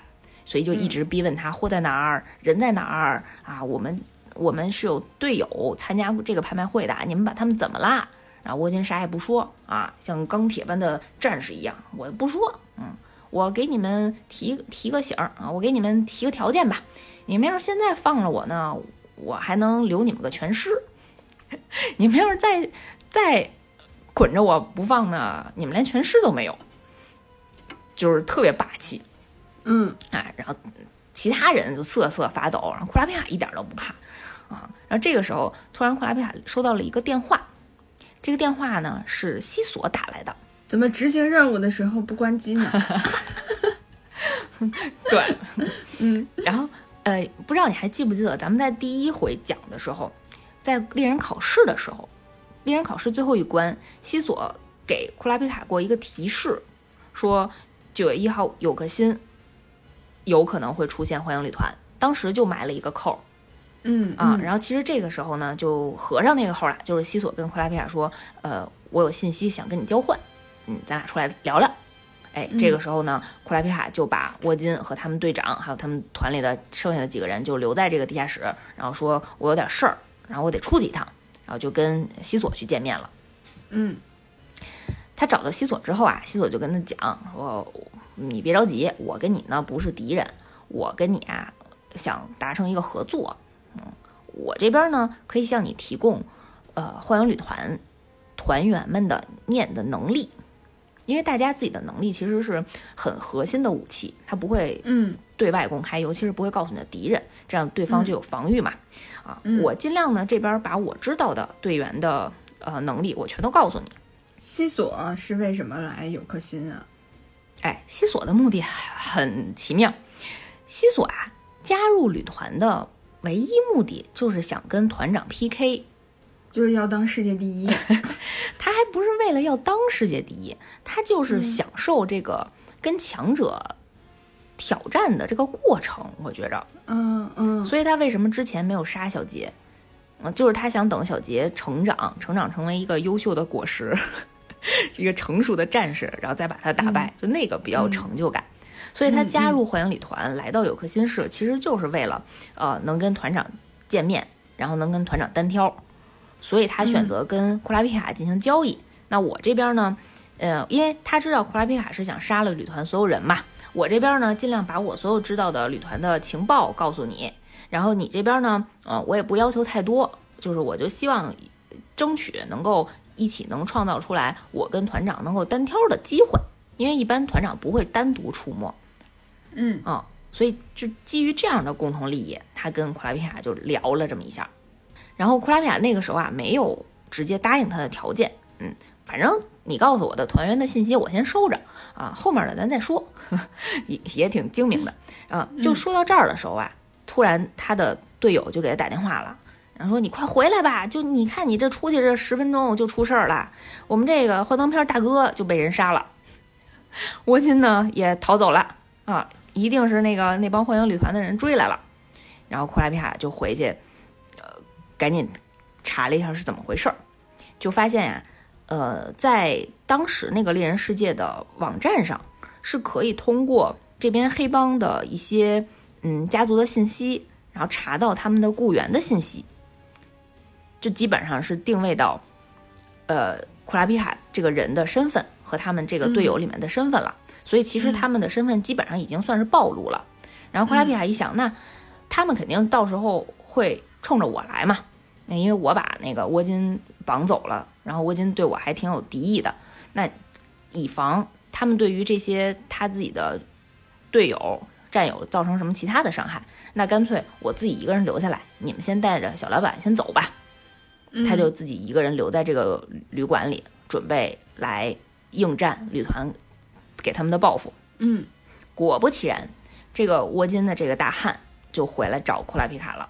所以就一直逼问他货在哪儿，人在哪儿啊，我们。我们是有队友参加这个拍卖会的，你们把他们怎么啦？然后沃金啥也不说啊，像钢铁般的战士一样，我不说，嗯，我给你们提提个醒儿啊，我给你们提个条件吧，你们要是现在放了我呢，我还能留你们个全尸；你们要是再再捆着我不放呢，你们连全尸都没有，就是特别霸气，嗯，哎，然后其他人就瑟瑟发抖，然后库拉皮卡一点都不怕。啊，然后这个时候，突然库拉皮卡收到了一个电话，这个电话呢是西索打来的。怎么执行任务的时候不关机呢？对，嗯 然后呃，不知道你还记不记得咱们在第一回讲的时候，在猎人考试的时候，猎人考试最后一关，西索给库拉皮卡过一个提示，说九月一号有颗星有可能会出现幻影旅团，当时就埋了一个扣儿。嗯啊，嗯然后其实这个时候呢，就合上那个后了，就是西索跟库拉皮卡说，呃，我有信息想跟你交换，嗯，咱俩出来聊聊。哎，这个时候呢，库拉皮卡就把沃金和他们队长，还有他们团里的剩下的几个人，就留在这个地下室，然后说我有点事儿，然后我得出去一趟，然后就跟西索去见面了。嗯他找到西索之后啊，西索就跟他讲说：“你别着急，我跟你呢不是敌人，我跟你啊想达成一个合作。嗯，我这边呢可以向你提供呃幻影旅团团员们的念的能力，因为大家自己的能力其实是很核心的武器，它不会嗯对外公开，尤其是不会告诉你的敌人，这样对方就有防御嘛。啊，嗯我尽量呢这边把我知道的队员的呃能力，我全都告诉你。”西索是为什么来有颗心啊？哎，西索的目的很奇妙。西索啊，加入旅团的唯一目的就是想跟团长 PK。就是要当世界第一。他还不是为了要当世界第一，他就是享受这个跟强者挑战的这个过程。我觉着，嗯嗯所以他为什么之前没有杀小杰？嗯，就是他想等小杰成长，成长成为一个优秀的果实，一个成熟的战士，然后再把他打败，就那个比较有成就感。所以他加入幻影旅团，来到有克心市，其实就是为了呃能跟团长见面，然后能跟团长单挑。所以他选择跟库拉皮卡进行交易。那我这边呢，呃，因为他知道库拉皮卡是想杀了旅团所有人嘛，我这边呢尽量把我所有知道的旅团的情报告诉你。然后你这边呢，呃，我也不要求太多，就是我就希望争取能够一起能创造出来我跟团长能够单挑的机会，因为一般团长不会单独出没嗯啊、所以就基于这样的共同利益，他跟库拉皮卡就聊了这么一下，然后库拉皮卡那个时候啊没有直接答应他的条件，嗯，反正你告诉我的团员的信息我先收着啊，后面的咱再说，也也挺精明的啊。就说到这儿的时候啊，突然他的队友就给他打电话了。然后说你快回来吧，就你看你这出去这十分钟就出事儿了，我们这个幻灯片大哥就被人杀了，沃金呢也逃走了啊，一定是那个那帮幻影旅团的人追来了，然后库拉皮卡就回去，呃，赶紧查了一下是怎么回事儿，就发现呀、呃，在当时那个猎人世界的网站上是可以通过这边黑帮的一些嗯家族的信息，然后查到他们的雇员的信息，就基本上是定位到呃库拉皮卡这个人的身份和他们这个队友里面的身份了。所以其实他们的身份基本上已经算是暴露了。然后库拉皮卡一想，那他们肯定到时候会冲着我来嘛。那因为我把那个沃金绑走了，然后沃金对我还挺有敌意的。那以防他们对于这些他自己的队友、战友造成什么其他的伤害，那干脆我自己一个人留下来，你们先带着小老板先走吧。他就自己一个人留在这个旅馆里，准备来应战旅团给他们的报复。嗯果不其然，这个沃金的这个大汉就回来找库拉皮卡了。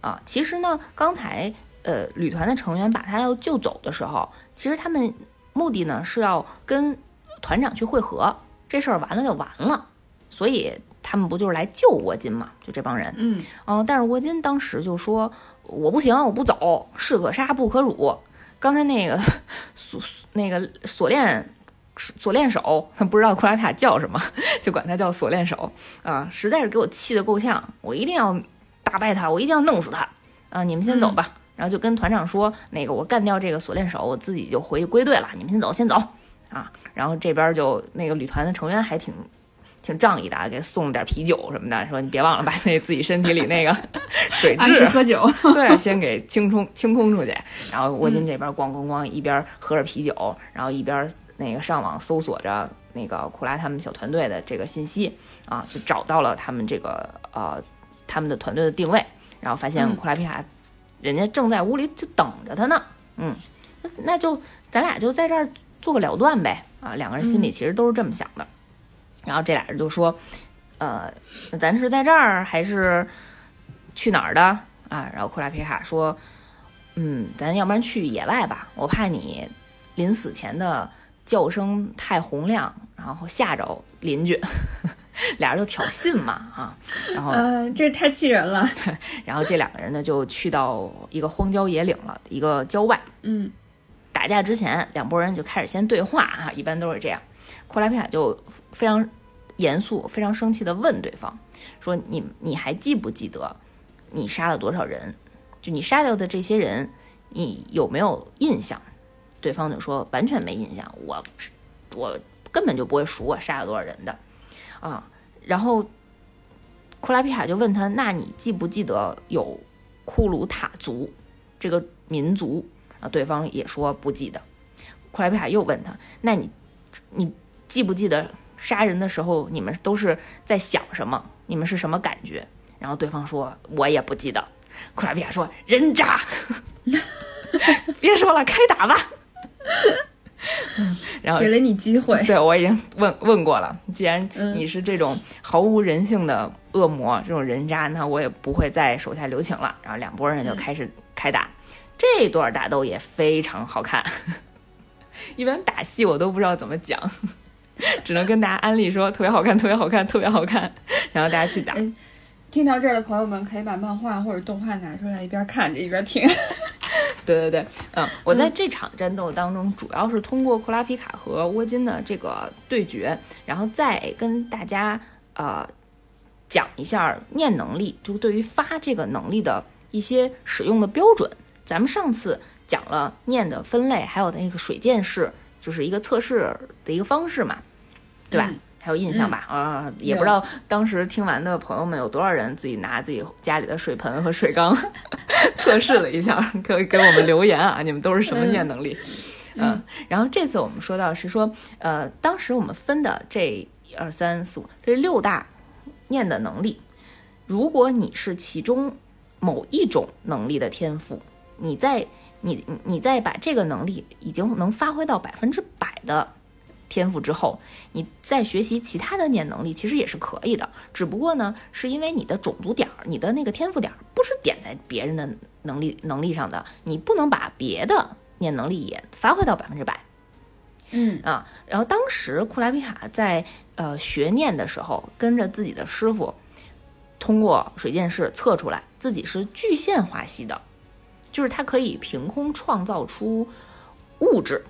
啊，其实呢，刚才呃旅团的成员把他要救走的时候，其实他们目的呢是要跟团长去会合，这事儿完了就完了，所以他们不就是来救沃金嘛？就这帮人。嗯嗯，但是沃金当时就说：“我不行，我不走，士可杀不可辱。”刚才那个 锁那个锁链锁链手，他不知道库拉皮卡叫什么，就管他叫锁链手啊，实在是给我气得够呛，我一定要打败他，我一定要弄死他啊！你们先走吧。然后就跟团长说：“那个我干掉这个锁链手，我自己就回去归队了。你们先走，先走啊！”然后这边就那个旅团的成员还挺挺仗义的啊，给送了点啤酒什么的，说你别忘了把那自己身体里那个 水质，喝酒。对，先给清冲清空出去。然后沃金这边咣咣咣一边喝着啤酒，然后一边那个上网搜索着那个库拉他们小团队的这个信息啊，就找到了他们这个呃他们的团队的定位，然后发现嗯库拉皮卡人家正在屋里就等着他呢，嗯。那就咱俩就在这儿做个了断呗啊！两个人心里其实都是这么想的。然后这俩人就说，呃，那咱是在这儿还是去哪儿的啊？然后库拉皮卡说，嗯，咱要不然去野外吧，我怕你临死前的叫声太洪亮，然后吓着邻居。俩人就挑衅嘛啊，然后呃，这太气人了。然后这两个人呢就去到一个荒郊野岭了，一个郊外。嗯，打架之前，两拨人就开始先对话啊，一般都是这样。库拉皮卡就非常严肃、非常生气的问对方说：“你你还记不记得你杀了多少人？就你杀掉的这些人，你有没有印象？”对方就说：“完全没印象，我我根本就不会数我杀了多少人的。”啊，然后库拉皮卡就问他：“那你记不记得有库鲁塔族这个民族？”啊，对方也说不记得。库拉皮卡又问他：“那你你记不记得杀人的时候你们都是在想什么？你们是什么感觉？”然后对方说：“我也不记得。”库拉皮卡说：“人渣，别说了，开打吧。” 然后给了你机会，对我已经问问过了。既然你是这种毫无人性的恶魔，这种人渣，那我也不会再手下留情了。然后两拨人就开始开打，这段打斗也非常好看。一般打戏我都不知道怎么讲，只能跟大家安利说特别好看，特别好看，特别好看，然后大家去打。听到这儿的朋友们可以把漫画或者动画拿出来，一边看着一边听。对对对，嗯，我在这场战斗当中，主要是通过库拉皮卡和沃金的这个对决，然后再跟大家呃讲一下念能力，就对于发这个能力的一些使用的标准。咱们上次讲了念的分类，还有那个水剑式，就是一个测试的一个方式嘛，对吧？还有印象吧？啊，也不知道当时听完的朋友们有多少人自己拿自己家里的水盆和水缸 测试了一下，可以给我们留言啊！你们都是什么念能力？嗯，然后这次我们说到是说，呃，当时我们分的这一二三四五这六大念的能力，如果你是其中某一种能力的天赋，你在你你在把这个能力已经能发挥到百分之百的。天赋之后，你再学习其他的念能力，其实也是可以的。只不过呢，是因为你的种族点儿、你的那个天赋点儿不是点在别人的能力能力上的，你不能把别的念能力也发挥到百分之百。嗯啊，然后当时库拉皮卡在呃学念的时候，跟着自己的师傅，通过水剑士测出来自己是巨线化系的，就是他可以凭空创造出物质。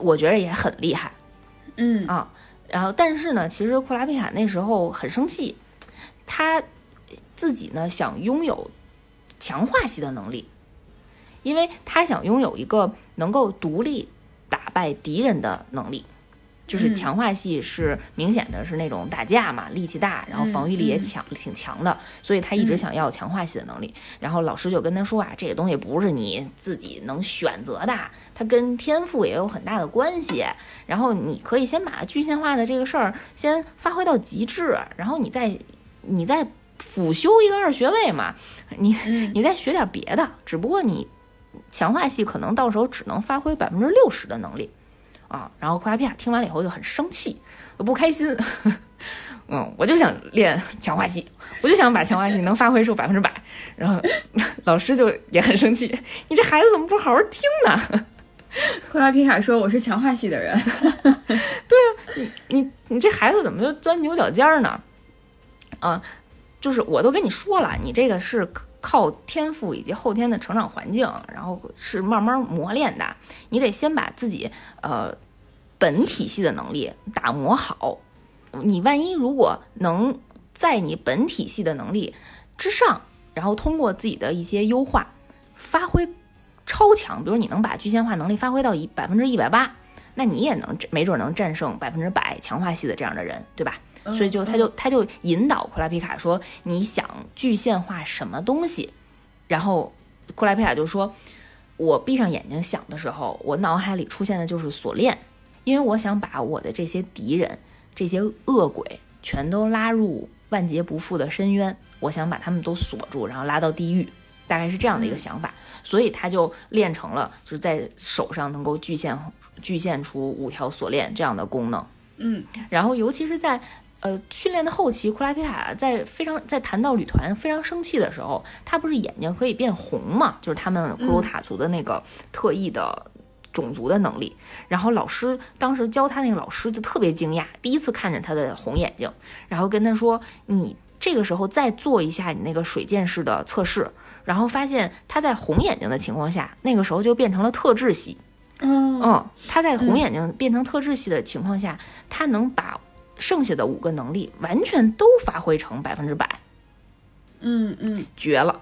我觉得也很厉害，嗯啊，然后但是呢，其实库拉皮卡那时候很生气，他自己呢想拥有强化系的能力，因为他想拥有一个能够独立打败敌人的能力。就是强化系是明显的是那种打架嘛，力气大，然后防御力也强，挺强的，所以他一直想要强化系的能力。然后老师就跟他说啊，这个东西不是你自己能选择的，它跟天赋也有很大的关系。然后你可以先把具象化的这个事儿先发挥到极致，然后你再你再辅修一个二学位嘛，你你再学点别的。只不过你强化系可能到时候只能发挥百分之六十的能力。啊，然后库拉皮卡听完了以后就很生气，不开心。嗯，我就想练强化系，我就想把强化系能发挥出百分之百。然后老师就也很生气，你这孩子怎么不好好听呢？库拉皮卡说：“我是强化系的人。”对啊，你你你这孩子怎么就钻牛角尖呢？啊，就是我都跟你说了，你这个是。靠天赋以及后天的成长环境，然后是慢慢磨练的。你得先把自己呃本体系的能力打磨好。你万一如果能在你本体系的能力之上，然后通过自己的一些优化发挥超强，比如你能把具现化能力发挥到一百分之一百八，那你也能没准能战胜百分之百强化系的这样的人，对吧？所以就他就他就引导库拉皮卡说：“你想具现化什么东西？”然后库拉皮卡就说：“我闭上眼睛想的时候，我脑海里出现的就是锁链，因为我想把我的这些敌人、这些恶鬼全都拉入万劫不复的深渊，我想把他们都锁住，然后拉到地狱。大概是这样的一个想法，所以他就练成了就是在手上能够具现具现出五条锁链这样的功能。嗯，然后尤其是在呃训练的后期，库拉皮卡在非常在谈到旅团非常生气的时候，他不是眼睛可以变红嘛？就是他们库鲁塔族的那个特异的种族的能力。然后老师当时教他那个老师就特别惊讶，第一次看见他的红眼睛，然后跟他说：“你这个时候再做一下你那个水剑式的测试。”然后发现他在红眼睛的情况下，那个时候就变成了特质系。嗯嗯，他在红眼睛变成特质系的情况下，他能把剩下的五个能力完全都发挥成百分之百，嗯嗯绝了，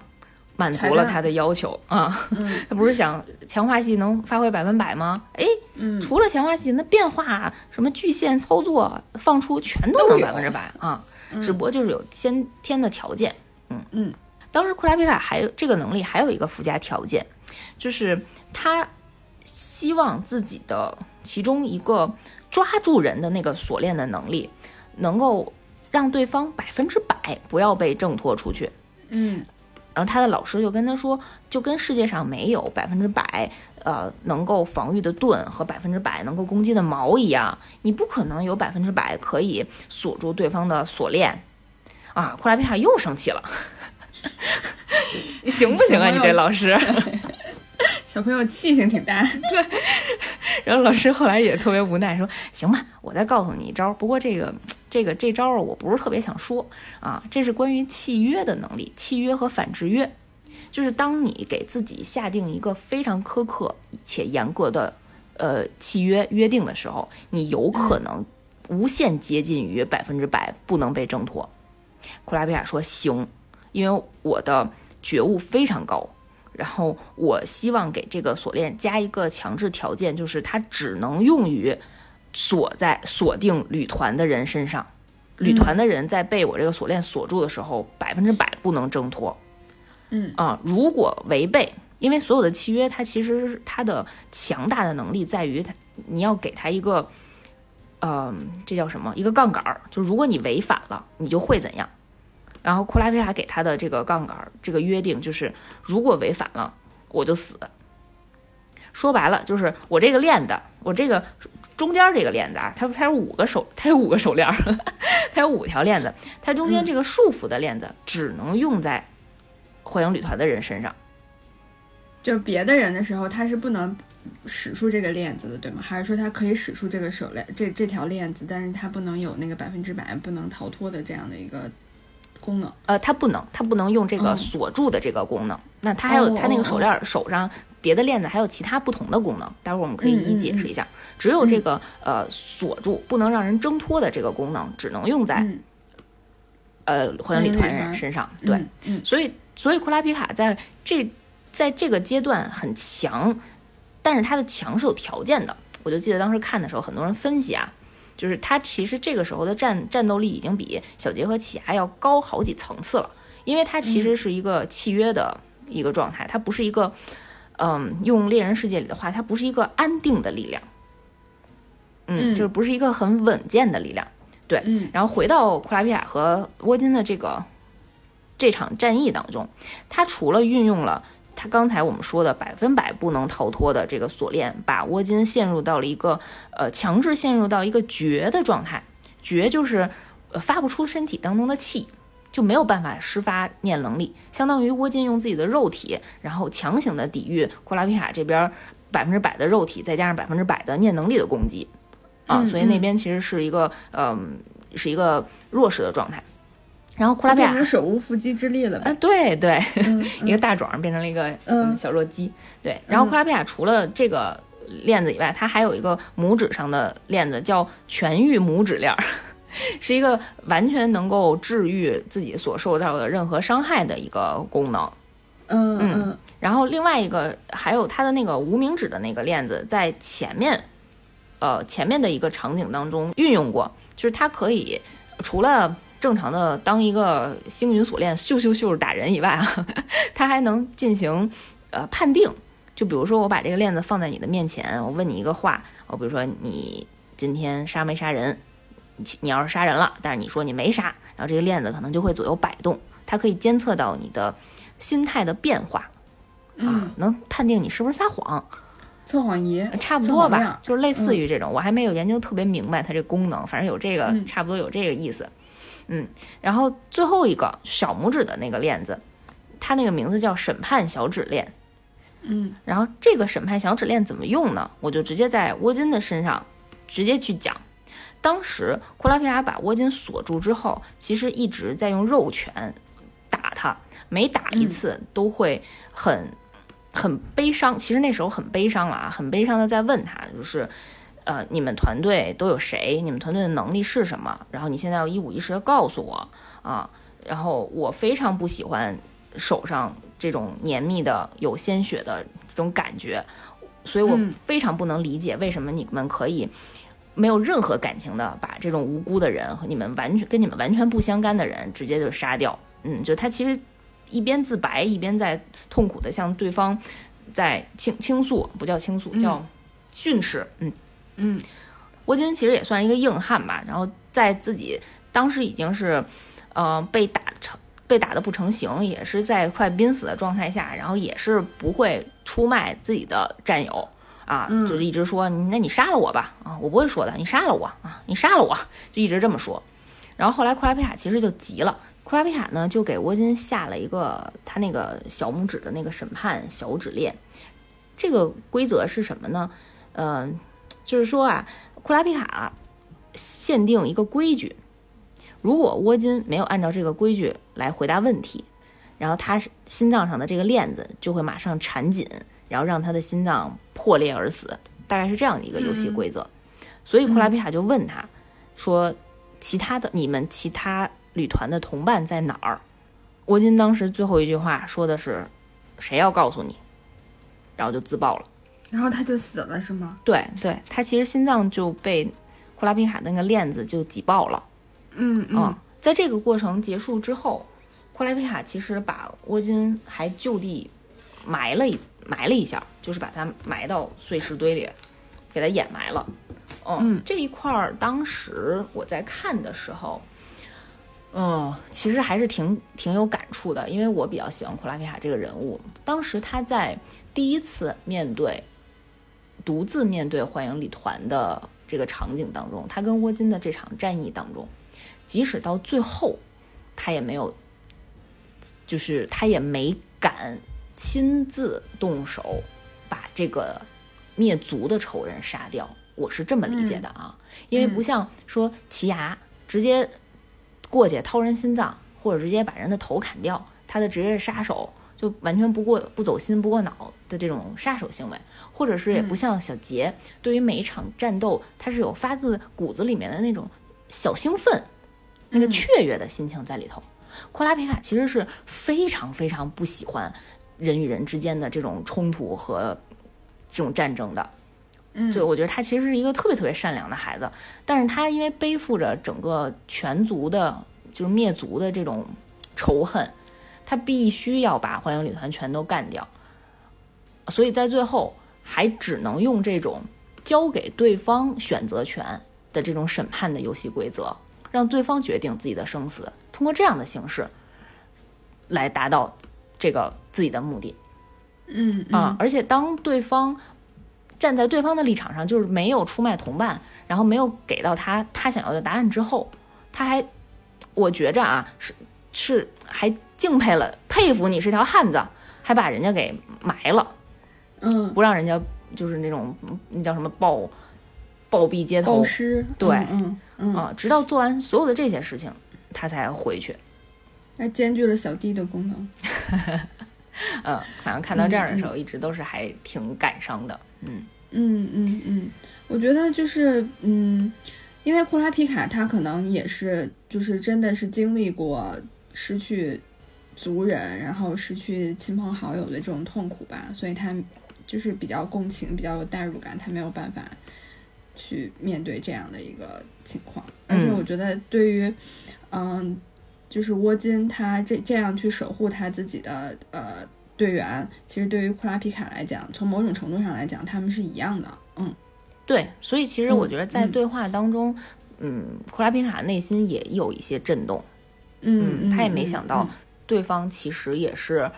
满足了他的要求啊！嗯 他不是想强化系能发挥百分百吗？哎，嗯，除了强化系，那变化什么巨线操作放出全都能百分之百啊！嗯只不过就是有先天的条件。嗯嗯，当时库拉皮卡还有这个能力还有一个附加条件，就是他希望自己的其中一个抓住人的那个锁链的能力，能够让对方百分之百不要被挣脱出去。嗯然后他的老师就跟他说，就跟世界上没有百分之百呃能够防御的盾和百分之百能够攻击的矛一样，你不可能有百分之百可以锁住对方的锁链。啊，库拉皮卡又生气了，你 行不行啊？你这老师？小朋友气性挺大。对 然后老师后来也特别无奈，说：“行吧，我再告诉你一招。不过这个、这个、这招儿我不是特别想说啊。这是关于契约的能力，契约和反制约，就是当你给自己下定一个非常苛刻且严格的呃契约约定的时候，你有可能无限接近于百分之百不能被挣脱。”库拉皮卡说：“行，因为我的觉悟非常高。”然后我希望给这个锁链加一个强制条件，就是它只能用于锁在锁定旅团的人身上。旅团的人在被我这个锁链锁住的时候，百分之百不能挣脱。嗯啊，如果违背，因为所有的契约，它其实是它的强大的能力在于它，你要给它一个，呃，这叫什么？一个杠杆儿，就如果你违反了，你就会怎样？然后库拉皮卡给他的这个杠杆，这个约定就是，如果违反了，我就死。说白了，就是我这个链子，我这个中间这个链子啊，它它有五个手，它有五个手链，它有五条链子，它中间这个束缚的链子只能用在幻影旅团的人身上。就是别的人的时候，他是不能使出这个链子的，对吗？还是说他可以使出这个手链，这这条链子，但是他不能有那个百分之百不能逃脱的这样的一个功能？呃，它不能，它不能用这个哦锁住的这个功能。那它还有哦它那个哦手链儿手上别的链子还有其他不同的功能，待会儿我们可以一一解释一下。只有这个呃锁住不能让人挣脱的这个功能，只能用在、嗯，呃幻影旅团人身上。对，所以所以库拉皮卡在这在这个阶段很强，但是它的强是有条件的。我就记得当时看的时候，很多人分析啊，就是他其实这个时候的战战斗力已经比小杰和奇亚要高好几层次了，因为他其实是一个契约的一个状态，他不是一个，嗯，用猎人世界里的话，他不是一个安定的力量，嗯，嗯。就是不是一个很稳健的力量。对，嗯。然后回到库拉皮卡和沃金的这个这场战役当中，他除了运用了他刚才我们说的百分百不能逃脱的这个锁链，把沃金陷入到了一个呃强制陷入到一个绝的状态，绝就是呃发不出身体当中的气。就没有办法施发念能力，相当于沃金用自己的肉体，然后强行的抵御库拉皮卡这边百分之百的肉体，再加上百分之百的念能力的攻击，啊，嗯所以那边其实是一个嗯、是一个弱势的状态。然后库拉变成手无缚鸡之力了啊，呗？对对，嗯 一个大壮变成了一个嗯小弱鸡。对，然后库拉皮亚除了这个链子以外，它还有一个拇指上的链子，叫痊愈拇指链儿，是一个完全能够治愈自己所受到的任何伤害的一个功能。嗯嗯嗯然后另外一个还有它的那个无名指的那个链子，在前面，呃前面的一个场景当中运用过，就是它可以除了正常的当一个星云锁链咻咻咻打人以外啊，它还能进行呃判定。就比如说我把这个链子放在你的面前，我问你一个话，我比如说你今天杀没杀人？你你要是杀人了，但是你说你没杀，然后这个链子可能就会左右摆动，它可以监测到你的心态的变化啊，能判定你是不是撒谎。测谎仪差不多吧，就是类似于这种，我还没有研究特别明白它这功能，反正有这个，差不多有这个意思。嗯，然后最后一个小拇指的那个链子，它那个名字叫审判小指链。嗯，然后这个审判小指链怎么用呢？我就直接在窝金的身上直接去讲。当时库拉皮亚把窝金锁住之后，其实一直在用肉拳打他，每打一次都会很很悲伤。其实那时候很悲伤了啊，很悲伤的在问他，就是呃，你们团队都有谁？你们团队的能力是什么？然后你现在要一五一十的告诉我啊。然后我非常不喜欢手上。这种黏密的、有鲜血的这种感觉，所以我非常不能理解为什么你们可以没有任何感情的把这种无辜的人和你们完全跟你们完全不相干的人直接就杀掉。嗯，就他其实一边自白一边在痛苦的向对方在倾倾诉，不叫倾诉，叫训斥。嗯嗯，沃金其实也算一个硬汉吧，然后在自己当时已经是呃被打成。被打的不成形，也是在快濒死的状态下，然后也是不会出卖自己的战友啊，就是一直说，那你杀了我吧啊，我不会说的，你杀了我啊，你杀了我，就一直这么说。然后后来库拉皮卡其实就急了，库拉皮卡呢就给沃金下了一个他那个小拇指的那个审判小指链。这个规则是什么呢？嗯，就是说啊，库拉皮卡限定一个规矩。如果窝金没有按照这个规矩来回答问题，然后他心脏上的这个链子就会马上缠紧，然后让他的心脏破裂而死，大概是这样的一个游戏规则。所以库拉皮卡就问他，说：“其他的你们其他旅团的同伴在哪儿？”窝金当时最后一句话说的是：“谁要告诉你？”然后就自爆了，然后他就死了，是吗？对对，他其实心脏就被库拉皮卡那个链子就挤爆了。嗯嗯，在这个过程结束之后，库拉皮卡其实把沃金还就地埋了一埋了一下，就是把他埋到碎石堆里，给他掩埋了。嗯，这一块儿当时我在看的时候，嗯，其实还是挺挺有感触的，因为我比较喜欢库拉皮卡这个人物。当时他在第一次面对独自面对幻影旅团的这个场景当中，他跟沃金的这场战役当中。即使到最后，他也没有，就是他也没敢亲自动手把这个灭族的仇人杀掉。我是这么理解的啊，因为不像说奇牙直接过去掏人心脏，或者直接把人的头砍掉，他的职业杀手就完全不过不走心不过脑的这种杀手行为，或者是也不像小杰，对于每一场战斗，他是有发自骨子里面的那种小兴奋。那个雀跃的心情在里头，库拉皮卡其实是非常非常不喜欢人与人之间的这种冲突和这种战争的，嗯，就我觉得他其实是一个特别特别善良的孩子，但是他因为背负着整个全族的，就是灭族的这种仇恨，他必须要把幻影旅团全都干掉，所以在最后还只能用这种交给对方选择权的这种审判的游戏规则。让对方决定自己的生死，通过这样的形式来达到这个自己的目的。嗯啊，而且当对方站在对方的立场上，就是没有出卖同伴，然后没有给到他他想要的答案之后，他还我觉着啊，是是还敬佩了，佩服你是条汉子，还把人家给埋了。嗯，不让人家就是那种那叫什么暴暴毙街头，暴尸。对，嗯。啊，直到做完所有的这些事情，他才回去。那兼具了小弟的功能。嗯，反正看到这样的时候，一直都是还挺感伤的。嗯嗯嗯嗯，我觉得就是嗯，因为库拉皮卡他可能也是就是真的是经历过失去族人，然后失去亲朋好友的这种痛苦吧，所以他就是比较共情，比较有代入感，他没有办法。去面对这样的一个情况，而且我觉得对于，嗯，就是沃金他这这样去守护他自己的呃队员，其实对于库拉皮卡来讲，从某种程度上来讲，他们是一样的。嗯，对，所以其实我觉得在对话当中，嗯，库拉皮卡内心也有一些震动。嗯，他也没想到对方其实也是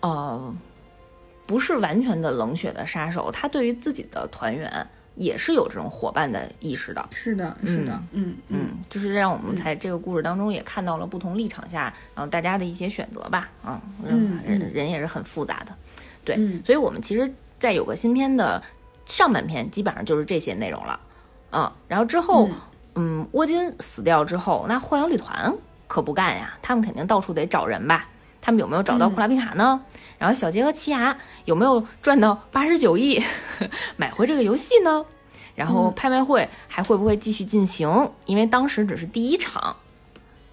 呃，不是完全的冷血的杀手，他对于自己的团员也是有这种伙伴的意识的。是的，是的，嗯嗯，就是让我们在这个故事当中也看到了不同立场下，然后大家的一些选择吧。嗯，人人也是很复杂的。对，所以我们其实，在有个新片的上半篇，基本上就是这些内容了。嗯，然后之后，嗯，沃金死掉之后，那幻影旅团可不干呀，他们肯定到处得找人吧。他们有没有找到库拉皮卡呢？然后小杰和奇亚有没有赚到八十九亿 买回这个游戏呢？然后拍卖会还会不会继续进行？因为当时只是第一场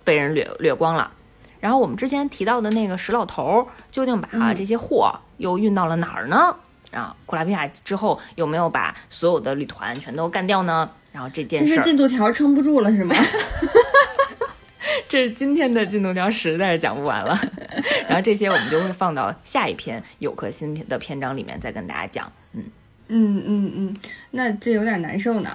被人掠掠光了。然后我们之前提到的那个石老头究竟把这些货又运到了哪儿呢？啊，库拉皮卡之后有没有把所有的旅团全都干掉呢？然后这件事，这是进度条撑不住了是吗？这是今天的进度条实在是讲不完了，然后这些我们就会放到下一篇有颗新篇的篇章里面再跟大家讲。嗯嗯嗯嗯，那这有点难受呢。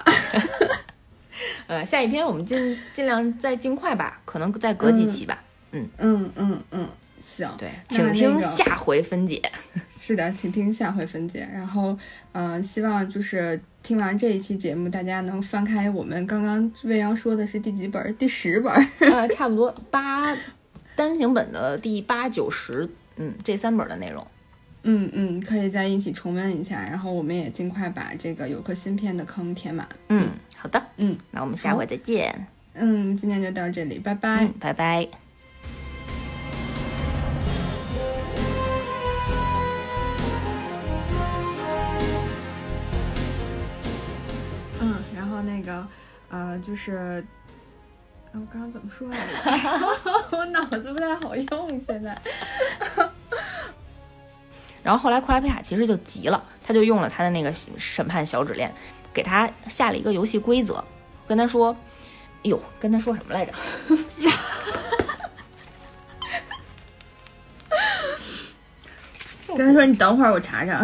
呃，下一篇我们尽尽量再尽快吧，可能再隔几期吧。嗯嗯嗯嗯，行，对，请听下回分解。是的，请听下回分解。然后，嗯，希望就是听完这一期节目，大家能翻开我们刚刚未央说的是第几本？第十本？呃，差不多八单行本的第八九十，嗯，这三本的内容。嗯嗯，可以再一起重温一下。然后我们也尽快把这个有颗芯片的坑填满。嗯，好的，嗯，那我们下回再见。嗯，今天就到这里，拜拜，拜拜。那个，呃，就是，我刚刚怎么说来着？我脑子不太好用现在。然后后来库拉皮卡其实就急了，他就用了他的那个审判小指链，给他下了一个游戏规则，跟他说：“哎呦，跟他说什么来着？” 跟他说：“你等会儿，我查查。”